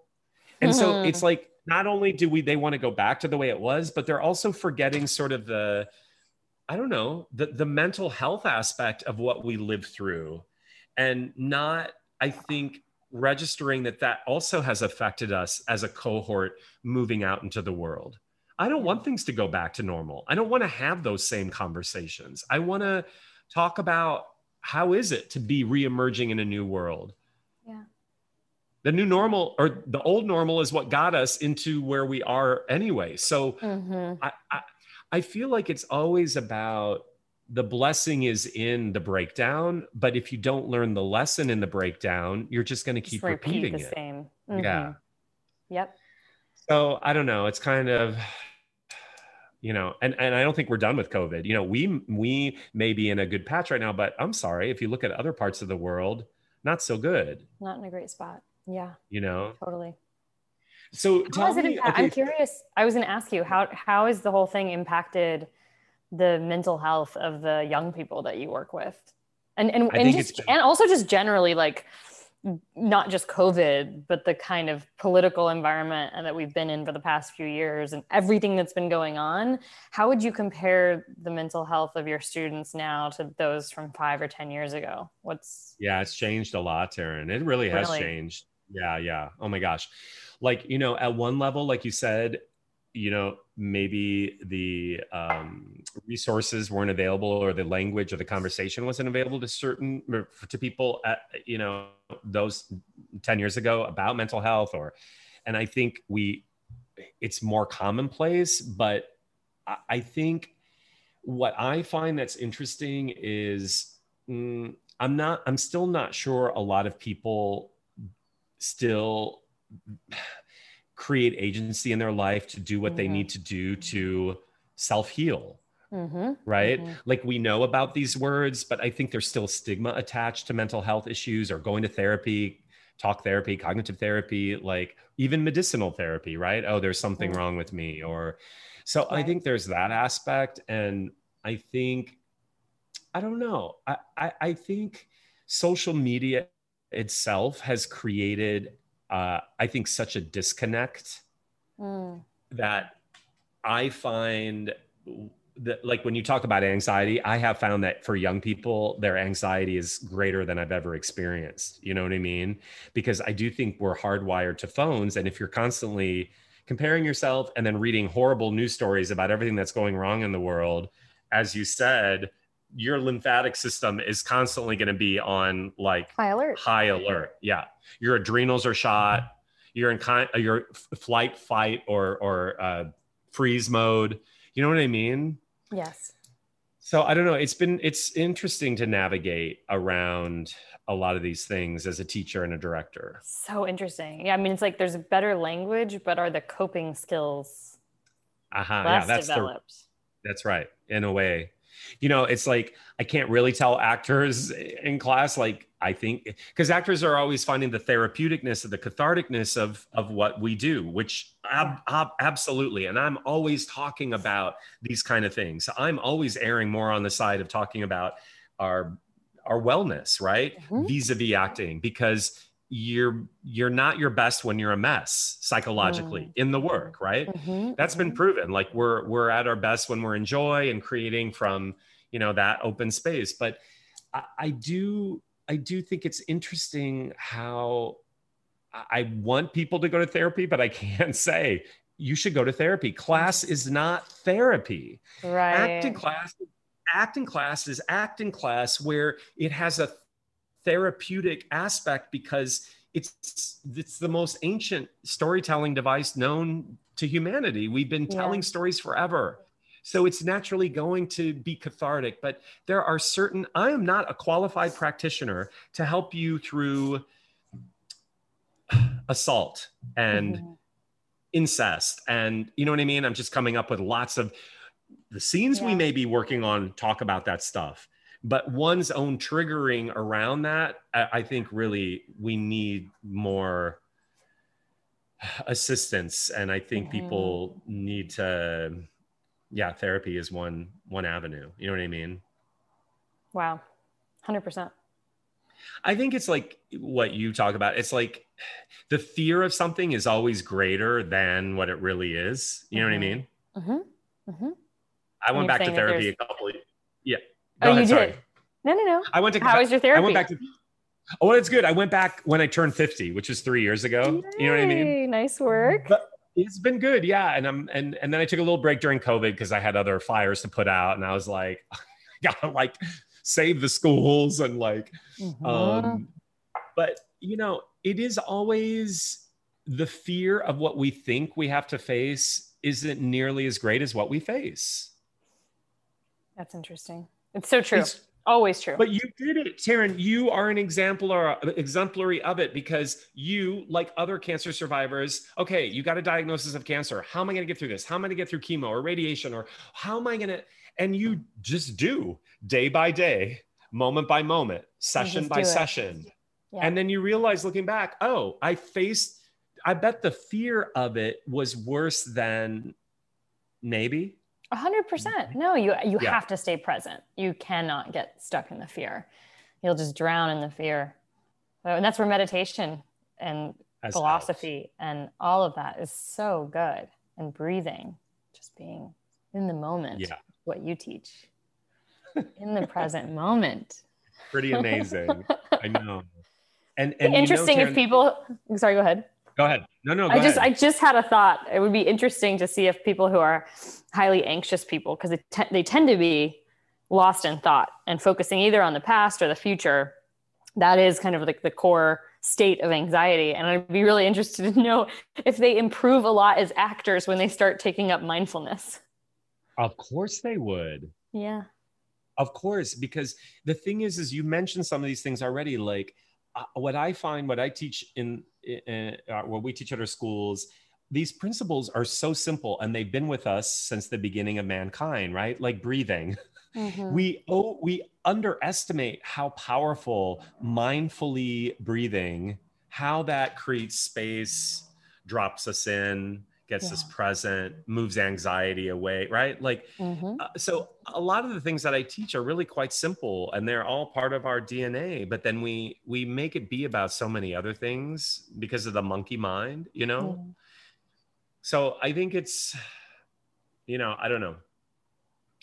[SPEAKER 2] And so
[SPEAKER 3] Mm-hmm.
[SPEAKER 2] it's like not only do we they want to go back to the way it was, but they're also forgetting sort of the I don't know, the the mental health aspect of what we live through and not I think registering that that also has affected us as a cohort moving out into the world. I don't want things to go back to normal. I don't want to have those same conversations. I want to talk about how is it to be reemerging in a new world?
[SPEAKER 3] Yeah.
[SPEAKER 2] The new normal or the old normal is what got us into where we are anyway. So
[SPEAKER 3] Mhm.
[SPEAKER 2] I, I, I feel like it's always about the blessing is in the breakdown, but if you don't learn the lesson in the breakdown, you're just going to keep
[SPEAKER 3] Just repeat
[SPEAKER 2] repeating
[SPEAKER 3] the
[SPEAKER 2] it.
[SPEAKER 3] same.
[SPEAKER 2] Yeah.
[SPEAKER 3] Mhm. Yep.
[SPEAKER 2] So I don't know. It's kind of, you know, and and I don't think we're done with COVID. You know, we we may be in a good patch right now, but I'm sorry if you look at other parts of the world, not so good.
[SPEAKER 3] Not in a great spot. Yeah,
[SPEAKER 2] You know.
[SPEAKER 3] totally.
[SPEAKER 2] So
[SPEAKER 3] How
[SPEAKER 2] me.
[SPEAKER 3] impact-
[SPEAKER 2] okay,
[SPEAKER 3] I'm curious. I was going to ask you how how has the whole thing impacted the mental health of the young people that you work with, and and and just
[SPEAKER 2] been-
[SPEAKER 3] and also just generally like not just COVID, but the kind of political environment that we've been in for the past few years and everything that's been going on. How would you compare the mental health of your students now to those from five or ten years ago? What's
[SPEAKER 2] Yeah, it's changed a lot, Taryn. It really has
[SPEAKER 3] Really?
[SPEAKER 2] changed. Yeah, yeah. Oh my gosh. Like, you know, at one level, like you said, you know, maybe the um, resources weren't available or the language or the conversation wasn't available to certain to people at, you know, those 10 years ago about mental health or, and I think we, it's more commonplace, but I, I think what I find that's interesting is, mm, I'm not, I'm still not sure a lot of people still create agency in their life to do what they
[SPEAKER 3] Mhm.
[SPEAKER 2] need to do to self heal,
[SPEAKER 3] Mhm,
[SPEAKER 2] right?
[SPEAKER 3] mhm.
[SPEAKER 2] Like we know about these words, but I think there's still stigma attached to mental health issues or going to therapy, talk therapy, cognitive therapy, like even medicinal therapy, right? Oh, there's something
[SPEAKER 3] Mm.
[SPEAKER 2] wrong with me. Or so I think there's that aspect. And I think, I don't know. I, I, I think social media itself has created, uh, I think, such a disconnect
[SPEAKER 3] Mm,
[SPEAKER 2] that I find that, like, when you talk about anxiety, I have found that for young people, their anxiety is greater than I've ever experienced. You know what I mean? Because I do think we're hardwired to phones. And if you're constantly comparing yourself and then reading horrible news stories about everything that's going wrong in the world, as you said, your lymphatic system is constantly going to be on like
[SPEAKER 3] high alert.
[SPEAKER 2] high alert. Yeah, your adrenals are shot. You're in kind, your f- flight, fight, or or uh, freeze mode. You know what I mean?
[SPEAKER 3] Yes.
[SPEAKER 2] So I don't know. It's been it's interesting to navigate around a lot of these things as a teacher and a director.
[SPEAKER 3] So interesting. Yeah, I mean, it's like there's better language, but are the coping skills
[SPEAKER 2] yeah,
[SPEAKER 3] less
[SPEAKER 2] that's the
[SPEAKER 3] developed?
[SPEAKER 2] That's right. In a way, you know, it's like I can't really tell actors in class. Like I think because actors are always finding the therapeuticness of the catharticness of of what we do, which ab- ab- absolutely. And I'm always talking about these kind of things. I'm always erring more on the side of talking about our our wellness, right?
[SPEAKER 3] Mhm.
[SPEAKER 2] Vis-a-vis acting, because you're you're not your best when you're a mess psychologically in the work, right?
[SPEAKER 3] Mhm,
[SPEAKER 2] that's been
[SPEAKER 3] mhm.
[SPEAKER 2] proven like we're we're at our best when we're in joy and creating from you know that open space but I, I do i do think it's interesting how I- i want people to go to therapy but i can't say you should go to therapy class is not therapy
[SPEAKER 3] right.
[SPEAKER 2] acting class acting class is acting class where it has a therapeutic aspect because it's it's the most ancient storytelling device known to humanity. We've been
[SPEAKER 3] Yeah.
[SPEAKER 2] telling stories forever. So it's naturally going to be cathartic but there are certain i am not a qualified practitioner to help you through assault and
[SPEAKER 3] Mhm.
[SPEAKER 2] incest and you know what i mean? I'm just coming up with lots of the scenes we may be working on talk about that stuff but one's own triggering around that I, I think really we need more assistance and i think
[SPEAKER 3] Mhm.
[SPEAKER 2] people need to yeah, therapy is one one avenue. You know what I mean?
[SPEAKER 3] Wow, hundred percent.
[SPEAKER 2] I think it's like what you talk about. It's like the fear of something is always greater than what it really is. You know mm-hmm. what I
[SPEAKER 3] mm-hmm. mean? Mm-hmm. Mm-hmm.
[SPEAKER 2] I went back to therapy a couple. Of, yeah.
[SPEAKER 3] Go oh, ahead, you sorry. did. No, no, no.
[SPEAKER 2] I went to.
[SPEAKER 3] How was your therapy? I
[SPEAKER 2] went back to. Oh, it's good. I went back when I turned 50, which was three years ago. Yay, you know what I mean?
[SPEAKER 3] Nice work.
[SPEAKER 2] But it's been good, yeah. And I'm and and then I took a little break during COVID because I had other fires to put out, and I was like, gotta like save the schools and like, mm-hmm. um, but you know, it is always the fear of what we think we have to face isn't nearly as great as what we face.
[SPEAKER 3] That's interesting. It's so true. It's, Always true.
[SPEAKER 2] But you did it, Taryn. You are an exemplar, exemplary of it because you, like other cancer survivors, okay, you got a diagnosis of cancer. How am I going to get through this? How am I going to get through chemo or radiation? Or how am I going to? And you just do day by day, moment by moment, session by session. Yeah. And then you realize looking back, oh, I faced, I bet the fear of it was worse than maybe
[SPEAKER 3] hundred percent. Mm-hmm. No, you you yeah. have to stay present. You cannot get stuck in the fear. You'll just drown in the fear. And that's where meditation and As philosophy helps. and all of that is so good. And breathing, just being in the moment.
[SPEAKER 2] Yeah.
[SPEAKER 3] What you teach. in the present moment.
[SPEAKER 2] Pretty amazing. I know. And, and
[SPEAKER 3] interesting
[SPEAKER 2] you know,
[SPEAKER 3] if people sorry, go ahead.
[SPEAKER 2] Go ahead. No, no.
[SPEAKER 3] I just ahead. I just had a thought. It would be interesting to see if people who are highly anxious people, because they, te- they tend to be lost in thought and focusing either on the past or the future. That is kind of like the core state of anxiety. And I'd be really interested to know if they improve a lot as actors when they start taking up mindfulness.
[SPEAKER 2] Of course they would.
[SPEAKER 3] Yeah.
[SPEAKER 2] Of course, because the thing is, is you mentioned some of these things already. Like what I find, what I teach in uh, what we teach at our schools these principles are so simple and they've been with us since the beginning of mankind right like breathing mm-hmm. we oh we underestimate how powerful mindfully breathing how that creates space drops us in gets yeah. us present moves anxiety away right like mm-hmm. uh, so a lot of the things that i teach are really quite simple and they're all part of our dna but then we we make it be about so many other things because of the monkey mind you know mm. so i think it's you know i don't know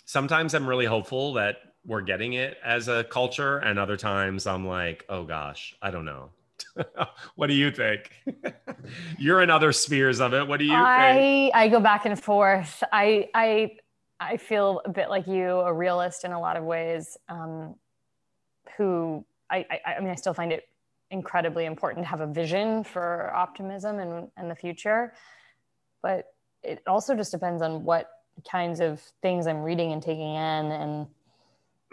[SPEAKER 2] sometimes i'm really hopeful that we're getting it as a culture and other times i'm like oh gosh i don't know what do you think? You're in other spheres of it. What do you
[SPEAKER 3] I,
[SPEAKER 2] think?
[SPEAKER 3] I go back and forth. I I I feel a bit like you, a realist in a lot of ways. Um, who I, I I mean, I still find it incredibly important to have a vision for optimism and and the future, but it also just depends on what kinds of things I'm reading and taking in and.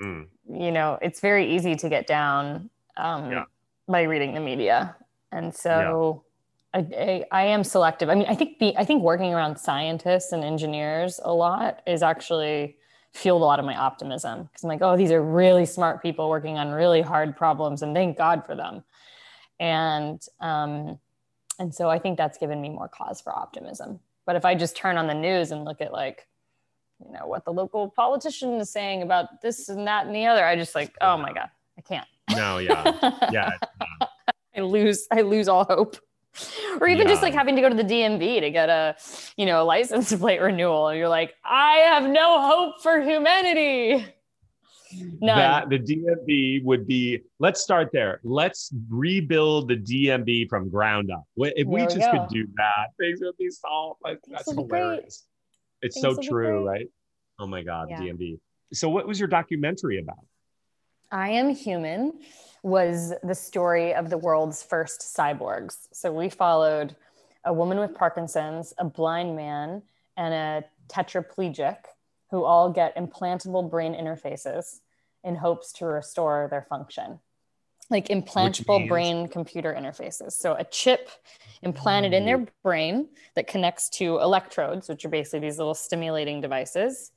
[SPEAKER 3] Mm. You know, it's very easy to get down. Um, yeah by reading the media. And so yeah. I, I, I, am selective. I mean, I think the, I think working around scientists and engineers a lot is actually fueled a lot of my optimism because I'm like, oh, these are really smart people working on really hard problems and thank God for them. And, um, and so I think that's given me more cause for optimism. But if I just turn on the news and look at like, you know, what the local politician is saying about this and that and the other, I just like, oh my God, I can't.
[SPEAKER 2] No, yeah, yeah.
[SPEAKER 3] Uh, I lose, I lose all hope. Or even yeah. just like having to go to the DMV to get a, you know, a license plate renewal, and you're like, I have no hope for humanity.
[SPEAKER 2] None. That the DMV would be. Let's start there. Let's rebuild the DMV from ground up. If we, we just go. could do that, things would be solved. Like, that's hilarious. It's things so true, right? Oh my God, yeah. DMV. So, what was your documentary about?
[SPEAKER 3] I Am Human was the story of the world's first cyborgs. So we followed a woman with Parkinson's, a blind man, and a tetraplegic who all get implantable brain interfaces in hopes to restore their function. Like implantable brain computer interfaces. So a chip implanted in their hmm. brain that connects to electrodes, which are basically these little stimulating devices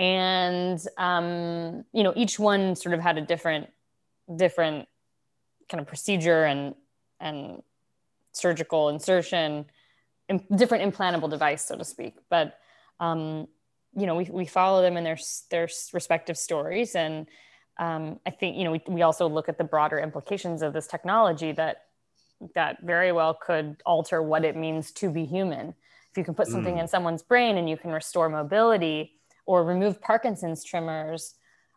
[SPEAKER 3] and um, you know each one sort of had a different different kind of procedure and and surgical insertion different implantable device so to speak. But um, you know we, we follow them in their their respective stories. And um, i think you know we, we also look at the broader implications of this technology that that very well could alter what it means to be human. If you can put something mm. in someone's brain and you can restore mobility or remove parkinson's tremors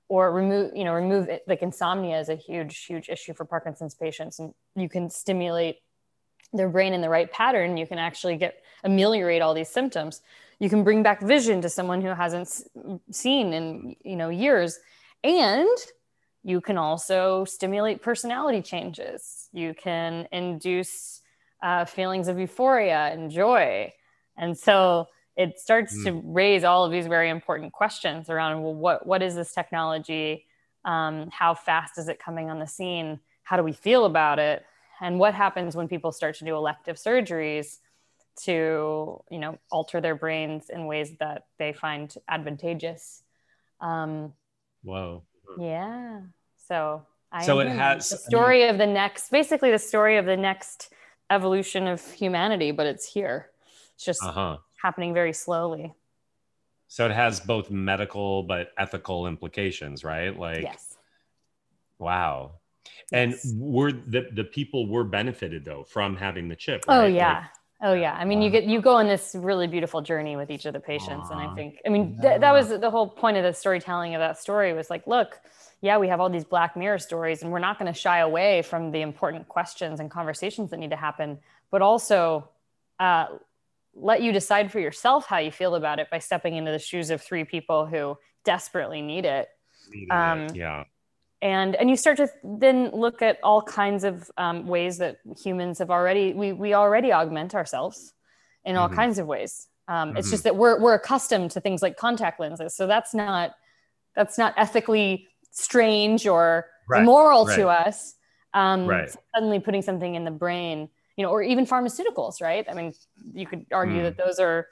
[SPEAKER 3] or remove you know remove it, like insomnia is a huge huge issue for parkinson's patients. And you can stimulate their brain in the right pattern. You can actually get ameliorate all these symptoms. You can bring back vision to someone who hasn't seen in you know years. And you can also stimulate personality changes. You can induce uh, feelings of euphoria and joy. And so it starts mm. to raise all of these very important questions around well what what is this technology? Um, how fast is it coming on the scene? How do we feel about it? And what happens when people start to do elective surgeries to you know alter their brains in ways that they find advantageous? Um
[SPEAKER 2] whoa.
[SPEAKER 3] Yeah. So
[SPEAKER 2] I so it has
[SPEAKER 3] the story of the next basically the story of the next evolution of humanity but it's here. It's just uh-huh. Happening very slowly.
[SPEAKER 2] So it has both medical but ethical implications right? Like
[SPEAKER 3] yes.
[SPEAKER 2] wow. And yes. were the the people were benefited though from having the chip
[SPEAKER 3] oh, right? oh yeah. Like, Oh yeah, I mean, you get you go on this really beautiful journey with each of the patients, and I think, I mean, th- that was the whole point of the storytelling of that story was like, look, yeah, we have all these Black Mirror stories, and we're not going to shy away from the important questions and conversations that need to happen, but also uh, let you decide for yourself how you feel about it by stepping into the shoes of three people who desperately need it.
[SPEAKER 2] Um, yeah
[SPEAKER 3] and and you start to then look at all kinds of um, ways that humans have already we we already augment ourselves in all mm-hmm. kinds of ways um, mm-hmm. it's just that we're we're accustomed to things like contact lenses so that's not that's not ethically strange or right. immoral right. to us um, right. suddenly putting something in the brain you know or even pharmaceuticals right i mean you could argue mm. that those are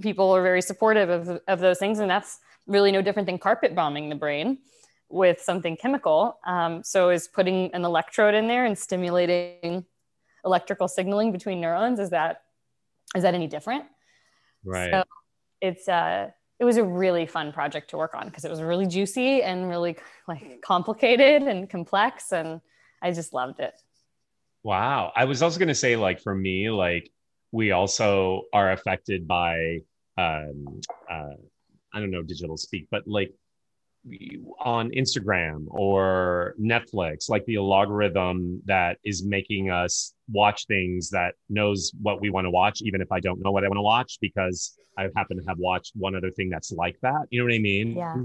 [SPEAKER 3] people are very supportive of, of those things and that's really no different than carpet bombing the brain with something chemical. Um, so is putting an electrode in there and stimulating electrical signaling between neurons is that is that any different?
[SPEAKER 2] Right. So
[SPEAKER 3] it's uh it was a really fun project to work on because it was really juicy and really like complicated and complex and I just loved it.
[SPEAKER 2] Wow. I was also going to say like for me like we also are affected by um uh I don't know digital speak but like on Instagram or Netflix, like the algorithm that is making us watch things that knows what we want to watch, even if I don't know what I want to watch, because I happen to have watched one other thing that's like that. You know what I mean?
[SPEAKER 3] Yeah.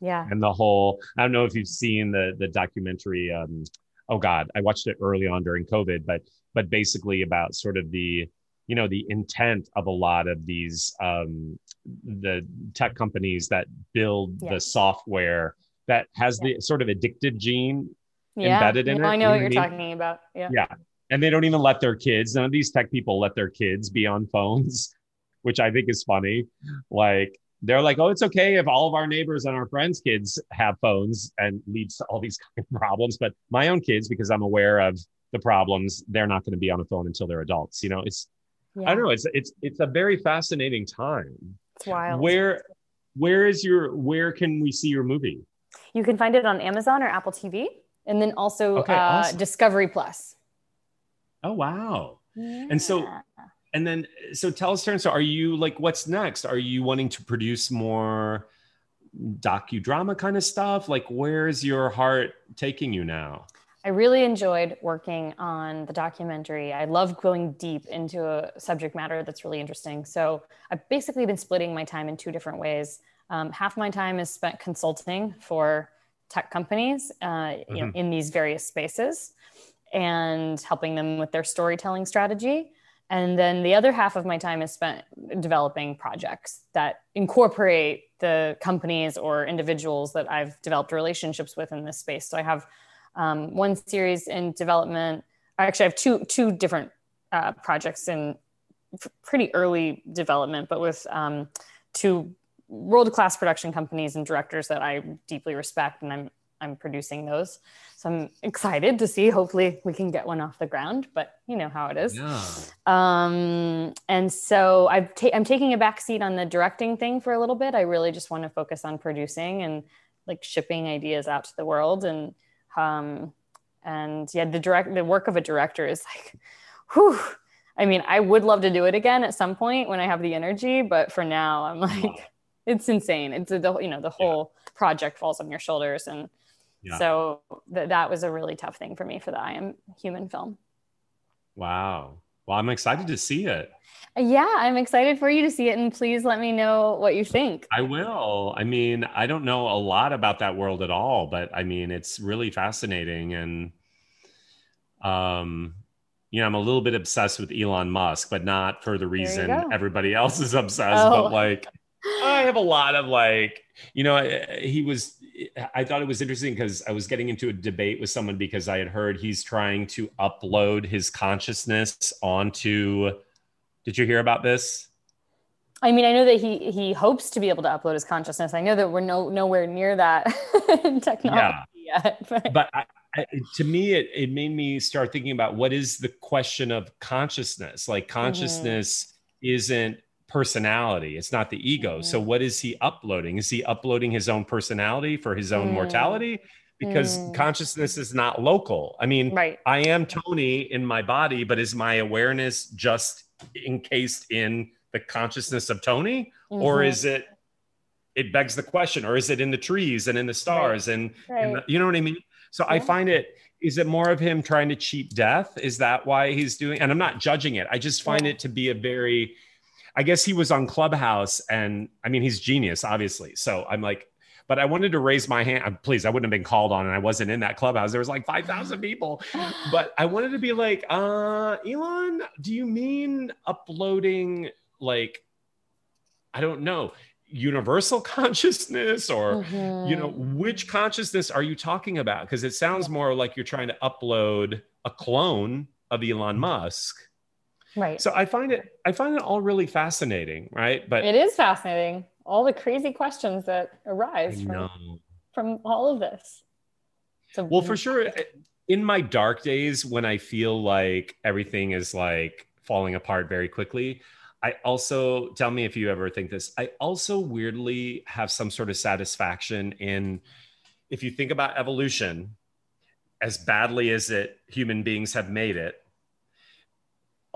[SPEAKER 3] Yeah.
[SPEAKER 2] And the whole, I don't know if you've seen the the documentary. Um, oh God, I watched it early on during COVID, but but basically about sort of the you know the intent of a lot of these um, the tech companies that build yeah. the software that has yeah. the sort of addictive gene yeah. embedded in
[SPEAKER 3] no,
[SPEAKER 2] it.
[SPEAKER 3] I know what you're mean? talking about. Yeah.
[SPEAKER 2] Yeah. And they don't even let their kids, none of these tech people let their kids be on phones, which I think is funny. Like they're like, oh, it's okay if all of our neighbors and our friends' kids have phones and leads to all these kind of problems. But my own kids, because I'm aware of the problems, they're not going to be on a phone until they're adults. You know, it's yeah. I don't know. It's it's it's a very fascinating time.
[SPEAKER 3] It's wild.
[SPEAKER 2] Where where is your where can we see your movie?
[SPEAKER 3] You can find it on Amazon or Apple TV, and then also okay, uh, awesome. Discovery Plus.
[SPEAKER 2] Oh wow! Yeah. And so, and then so tell us, Taryn. So, are you like, what's next? Are you wanting to produce more docudrama kind of stuff? Like, where's your heart taking you now?
[SPEAKER 3] I really enjoyed working on the documentary. I love going deep into a subject matter that's really interesting. So I've basically been splitting my time in two different ways. Um, half my time is spent consulting for tech companies, uh, mm-hmm. you know, in these various spaces, and helping them with their storytelling strategy. And then the other half of my time is spent developing projects that incorporate the companies or individuals that I've developed relationships with in this space. So I have um, one series in development. Actually, I have two two different uh, projects in pretty early development, but with um, two world class production companies and directors that I deeply respect, and I'm I'm producing those. So I'm excited to see. Hopefully, we can get one off the ground, but you know how it is.
[SPEAKER 2] Yeah.
[SPEAKER 3] Um, and so I've ta- I'm taking a back seat on the directing thing for a little bit. I really just want to focus on producing and like shipping ideas out to the world. And um, and yeah, the direct the work of a director is like, whew. I mean, I would love to do it again at some point when I have the energy, but for now, I'm like, it's insane. It's the you know the whole yeah. project falls on your shoulders and yeah. So th- that was a really tough thing for me for the I Am Human film.
[SPEAKER 2] Wow. Well, I'm excited to see it.
[SPEAKER 3] Yeah, I'm excited for you to see it. And please let me know what you think.
[SPEAKER 2] I will. I mean, I don't know a lot about that world at all, but I mean, it's really fascinating. And, um, you know, I'm a little bit obsessed with Elon Musk, but not for the reason everybody else is obsessed. Oh. But like, I have a lot of like, you know, he was I thought it was interesting because I was getting into a debate with someone because I had heard he's trying to upload his consciousness onto. Did you hear about this?
[SPEAKER 3] I mean, I know that he he hopes to be able to upload his consciousness. I know that we're no nowhere near that technology yeah. yet.
[SPEAKER 2] But, but I, I, to me, it it made me start thinking about what is the question of consciousness. Like consciousness mm-hmm. isn't personality it's not the ego mm. so what is he uploading is he uploading his own personality for his own mm. mortality because mm. consciousness is not local i mean
[SPEAKER 3] right.
[SPEAKER 2] i am tony in my body but is my awareness just encased in the consciousness of tony mm-hmm. or is it it begs the question or is it in the trees and in the stars right. and, right. and the, you know what i mean so yeah. i find it is it more of him trying to cheat death is that why he's doing and i'm not judging it i just find yeah. it to be a very I guess he was on Clubhouse, and I mean, he's genius, obviously. So I'm like, but I wanted to raise my hand. Please, I wouldn't have been called on, and I wasn't in that clubhouse. There was like five thousand people, but I wanted to be like, uh, Elon, do you mean uploading like, I don't know, universal consciousness, or mm-hmm. you know, mm-hmm. which consciousness are you talking about? Because it sounds more like you're trying to upload a clone of Elon Musk
[SPEAKER 3] Right.
[SPEAKER 2] So I find it I find it all really fascinating, right?
[SPEAKER 3] But it is fascinating. All the crazy questions that arise from, from all of this.
[SPEAKER 2] So well, for mm. sure, in my dark days when I feel like everything is like falling apart very quickly, I also tell me if you ever think this. I also weirdly have some sort of satisfaction in if you think about evolution, as badly as it human beings have made it,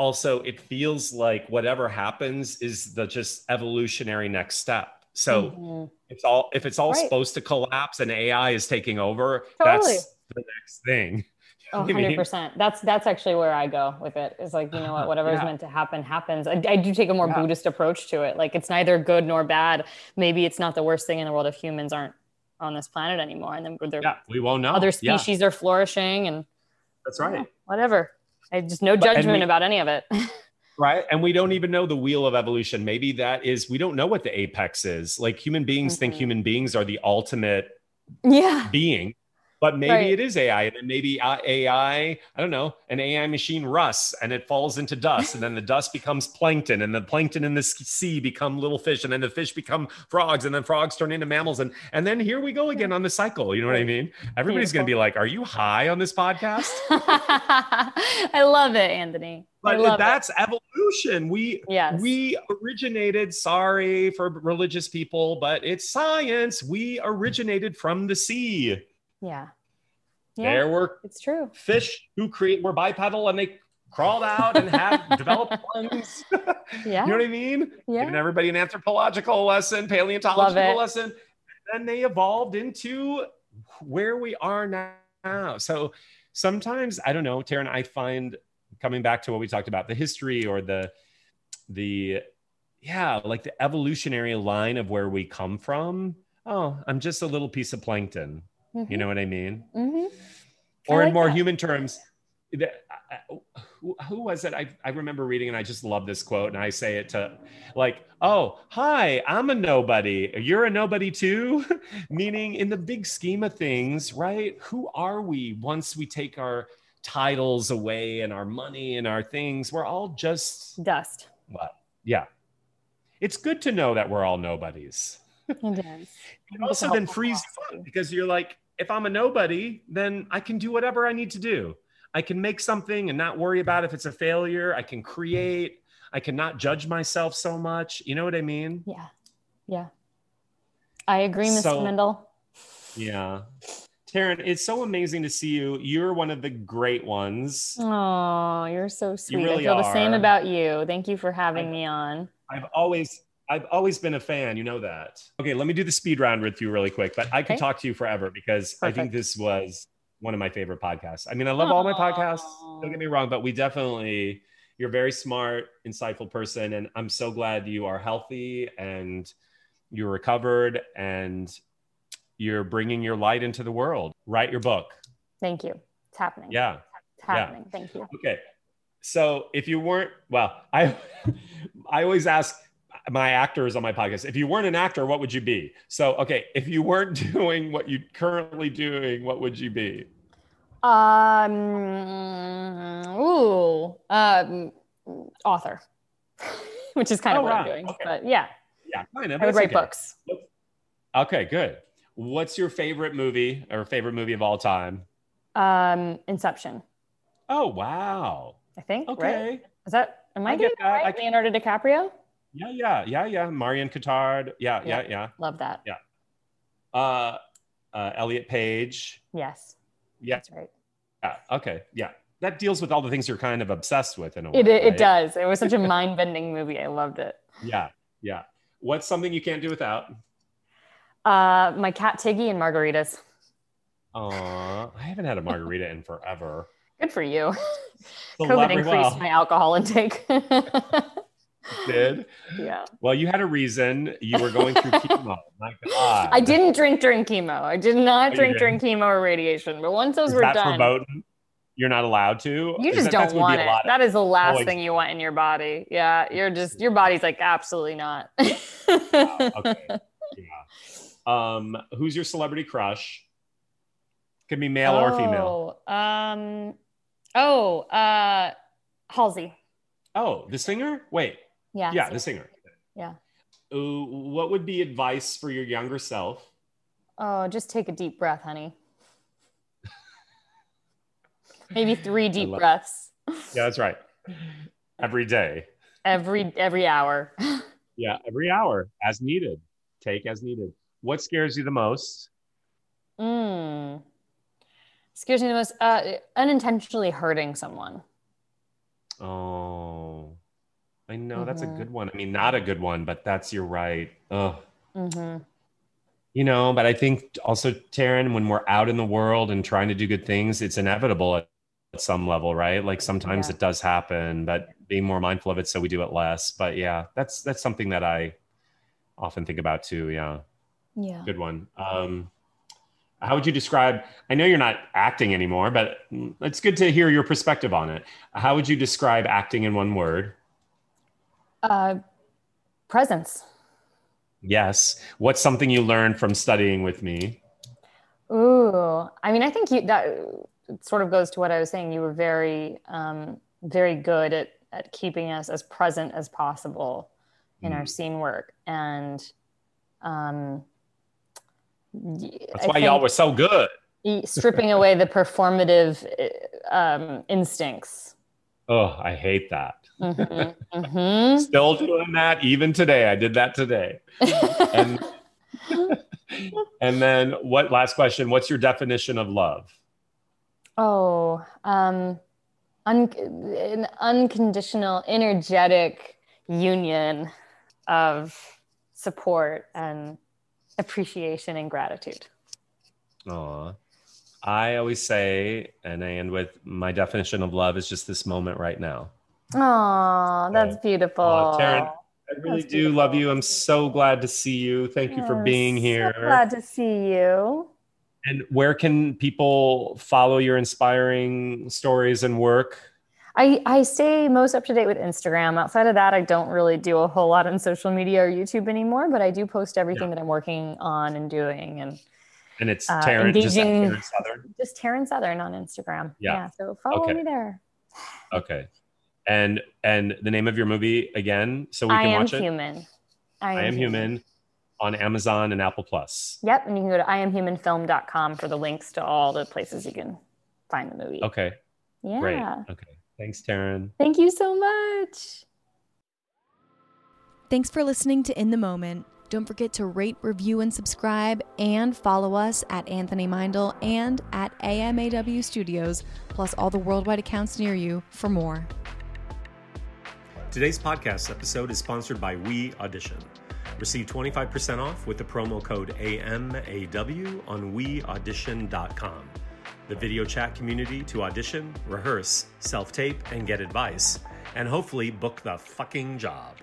[SPEAKER 2] also it feels like whatever happens is the just evolutionary next step so mm-hmm. it's all if it's all right. supposed to collapse and ai is taking over totally. that's the next thing
[SPEAKER 3] Oh, 100%. That's that's actually where I go with it. it. Is like, you know what, whatever yeah. is meant to happen happens. I, I do take a more yeah. Buddhist approach to it. Like it's neither good nor bad. Maybe it's not the worst thing in the world if humans aren't on this planet anymore and then
[SPEAKER 2] yeah, we won't know.
[SPEAKER 3] Other species yeah. are flourishing and
[SPEAKER 2] That's right.
[SPEAKER 3] whatever. I just no judgment we, about any of it.
[SPEAKER 2] right. And we don't even know the wheel of evolution. Maybe that is, we don't know what the apex is. Like human beings mm-hmm. think human beings are the ultimate
[SPEAKER 3] yeah.
[SPEAKER 2] being but maybe right. it is AI, and then maybe AI, I don't know, an AI machine rusts and it falls into dust, and then the dust becomes plankton, and the plankton in the sea become little fish, and then the fish become frogs, and then frogs turn into mammals, and and then here we go again on the cycle. You know what I mean? Everybody's going to be like, "Are you high on this podcast?"
[SPEAKER 3] I love it, Anthony.
[SPEAKER 2] But that's it. evolution. We yes. we originated. Sorry for religious people, but it's science. We originated from the sea.
[SPEAKER 3] Yeah.
[SPEAKER 2] yeah. There were
[SPEAKER 3] it's true.
[SPEAKER 2] Fish who create were bipedal and they crawled out and have developed lungs.
[SPEAKER 3] yeah.
[SPEAKER 2] You know what I mean?
[SPEAKER 3] Yeah.
[SPEAKER 2] Giving everybody an anthropological lesson, paleontological lesson. And then they evolved into where we are now. So sometimes I don't know, Taryn, I find coming back to what we talked about, the history or the the yeah, like the evolutionary line of where we come from. Oh, I'm just a little piece of plankton. Mm-hmm. You know what I mean?
[SPEAKER 3] Mm-hmm.
[SPEAKER 2] Or I like in more that. human terms, the, who, who, was it? I, I remember reading and I just love this quote. And I say it to like, oh, hi, I'm a nobody. You're a nobody too. Meaning, in the big scheme of things, right? Who are we once we take our titles away and our money and our things? We're all just
[SPEAKER 3] dust.
[SPEAKER 2] What? Yeah. It's good to know that we're all nobodies.
[SPEAKER 3] It
[SPEAKER 2] also then frees because you're like, if I'm a nobody, then I can do whatever I need to do. I can make something and not worry about if it's a failure. I can create. I cannot judge myself so much. You know what I mean?
[SPEAKER 3] Yeah. Yeah. I agree, Mr.
[SPEAKER 2] So-
[SPEAKER 3] Meindl.
[SPEAKER 2] Yeah. Taryn, it's so amazing to see you. You're one of the great ones.
[SPEAKER 3] Oh, you're so sweet.
[SPEAKER 2] really
[SPEAKER 3] I feel the same about you. Thank you for having
[SPEAKER 2] I-
[SPEAKER 3] me on.
[SPEAKER 2] I've always I've always been a fan, you know that. Okay, let me do the speed round with you really quick, but I could
[SPEAKER 3] Okay.
[SPEAKER 2] talk to you forever because I think this was one of my favorite podcasts. I mean, I love all my podcasts. Don't get me wrong, but we definitely you're a very smart, insightful person and I'm so glad you are healthy and you're recovered and you're bringing your light into the world. Write your book.
[SPEAKER 3] Thank you. It's happening.
[SPEAKER 2] Yeah.
[SPEAKER 3] It's happening. Thank you.
[SPEAKER 2] Okay. So if you weren't, well, I I always ask my actors on my podcast, if you weren't an actor, what would you be? So okay, if you weren't doing what you're currently doing, what would you be?
[SPEAKER 3] Um, ooh, um, author, which is kind of
[SPEAKER 2] Oh,
[SPEAKER 3] what I'm doing.
[SPEAKER 2] Okay.
[SPEAKER 3] But yeah,
[SPEAKER 2] Yeah, kind of.
[SPEAKER 3] I would write
[SPEAKER 2] okay.
[SPEAKER 3] books.
[SPEAKER 2] Okay, good. What's your favorite movie or favorite movie of all time?
[SPEAKER 3] Um, Inception,
[SPEAKER 2] Oh wow.
[SPEAKER 3] I think. Right?
[SPEAKER 2] Okay.
[SPEAKER 3] Is that? Am I,
[SPEAKER 2] I
[SPEAKER 3] getting
[SPEAKER 2] get
[SPEAKER 3] that right?
[SPEAKER 2] I-
[SPEAKER 3] Leonardo DiCaprio.
[SPEAKER 2] Yeah, yeah, yeah, yeah. Marion Cotillard. Yeah, yeah, yeah.
[SPEAKER 3] Love that. Yeah.
[SPEAKER 2] Uh, uh, Elliot Page.
[SPEAKER 3] Yes.
[SPEAKER 2] Yeah.
[SPEAKER 3] That's right.
[SPEAKER 2] Yeah. Okay. Yeah. That deals with all the things you're kind of obsessed with in a way.
[SPEAKER 3] It, it
[SPEAKER 2] right?
[SPEAKER 3] does. It was such a mind bending movie. I loved it.
[SPEAKER 2] Yeah. Yeah. What's something you can't do without?
[SPEAKER 3] Uh, my cat Tiggy and margaritas.
[SPEAKER 2] Aw, I haven't had a margarita in forever.
[SPEAKER 3] Good for you. COVID increased
[SPEAKER 2] well,
[SPEAKER 3] my alcohol intake.
[SPEAKER 2] did.
[SPEAKER 3] yeah.
[SPEAKER 2] Well, you had a reason. You were going through chemo. My God.
[SPEAKER 3] I didn't drink during chemo. I did not
[SPEAKER 2] Oh,
[SPEAKER 3] drink during chemo or radiation. But once those
[SPEAKER 2] Is
[SPEAKER 3] were done,
[SPEAKER 2] verboten? You're not allowed to.
[SPEAKER 3] you just
[SPEAKER 2] that-
[SPEAKER 3] don't
[SPEAKER 2] that's would be
[SPEAKER 3] want it.
[SPEAKER 2] of-
[SPEAKER 3] that is the last
[SPEAKER 2] always-
[SPEAKER 3] thing you want in your body. Yeah, you're just your body's like absolutely not.
[SPEAKER 2] okay. Yeah. Um, who's your celebrity crush? Could be male or female.
[SPEAKER 3] Oh, um, oh, uh, Halsey.
[SPEAKER 2] Oh, the singer? Wait.
[SPEAKER 3] Yeah.
[SPEAKER 2] Yeah, the singer.
[SPEAKER 3] Yeah.
[SPEAKER 2] Ooh, what would be advice for your younger self?
[SPEAKER 3] Oh, just take a deep breath, honey. Maybe three deep
[SPEAKER 2] love-
[SPEAKER 3] breaths
[SPEAKER 2] Yeah, that's right. Every day.
[SPEAKER 3] every every hour.
[SPEAKER 2] Yeah, every hour as needed. Take as needed. What scares you the most?
[SPEAKER 3] Mm. Scares me the most. Uh, unintentionally hurting someone.
[SPEAKER 2] Oh, I know that's a
[SPEAKER 3] Mhm.
[SPEAKER 2] good one. I mean, not a good one, but that's you're right. Oh,
[SPEAKER 3] hmm
[SPEAKER 2] you know, but I think also, Taryn, when we're out in the world and trying to do good things, it's inevitable at, at some level, right? Like sometimes
[SPEAKER 3] Yeah.
[SPEAKER 2] it does happen, but being more mindful of it so we do it less. But yeah, that's that's something that I often think about too. Yeah.
[SPEAKER 3] Yeah.
[SPEAKER 2] good one. Um, how would you describe? I know you're not acting anymore, but it's good to hear your perspective on it. How would you describe acting in one word?
[SPEAKER 3] Uh, presence.
[SPEAKER 2] Yes. What's something you learned from studying with me?
[SPEAKER 3] Ooh, I mean, I think you that sort of goes to what I was saying. You were very, um, very good at at keeping us as present as possible in our
[SPEAKER 2] Mm.
[SPEAKER 3] scene work, and um,
[SPEAKER 2] That's why y'all were so good.
[SPEAKER 3] stripping away the performative uh, um, instincts.
[SPEAKER 2] Oh, I hate that.
[SPEAKER 3] Mhm, mhm.
[SPEAKER 2] Still doing that even today. I did that today. And and then what last question, what's your definition of love?
[SPEAKER 3] Oh, um, un- an unconditional, energetic union of support and appreciation and gratitude.
[SPEAKER 2] Aw. I always say, and I end with my definition of love is just this moment right now.
[SPEAKER 3] Oh, that's beautiful.
[SPEAKER 2] Aw, Taryn, I really
[SPEAKER 3] That's
[SPEAKER 2] do love you. I'm so glad to see you. Thank you for being
[SPEAKER 3] so
[SPEAKER 2] here.
[SPEAKER 3] glad to see you.
[SPEAKER 2] And where can people follow your inspiring stories and work?
[SPEAKER 3] I, I stay most up to date with Instagram. Outside of that, I don't really do a whole lot on social media or YouTube anymore, but I do post everything that I'm working on and doing and
[SPEAKER 2] And it's
[SPEAKER 3] Uh,
[SPEAKER 2] Taryn, just
[SPEAKER 3] engaging-
[SPEAKER 2] Taryn Southern.
[SPEAKER 3] just Taryn Southern on Instagram.
[SPEAKER 2] Yeah.
[SPEAKER 3] so follow
[SPEAKER 2] Okay.
[SPEAKER 3] me there.
[SPEAKER 2] Okay. And and the name of your movie again, so we
[SPEAKER 3] I
[SPEAKER 2] can
[SPEAKER 3] am
[SPEAKER 2] watch it.
[SPEAKER 3] human.
[SPEAKER 2] I am human on Amazon and Apple Plus.
[SPEAKER 3] Yep. And you can go to iamhumanfilm.com for the links to all the places you can find the movie.
[SPEAKER 2] Okay.
[SPEAKER 3] Yeah.
[SPEAKER 2] Great. Okay. Thanks, Taryn.
[SPEAKER 3] Thank you so much.
[SPEAKER 1] Thanks for listening to In the Moment. Don't forget to rate, review, and subscribe, and follow us at Anthony Meindl and at AMAW Studios, plus all the worldwide accounts near you for more.
[SPEAKER 2] Today's podcast episode is sponsored by We Audition. Receive 25% off with the promo code AMAW on WeAudition.com. The video chat community to audition, rehearse, self tape, and get advice, and hopefully book the fucking job.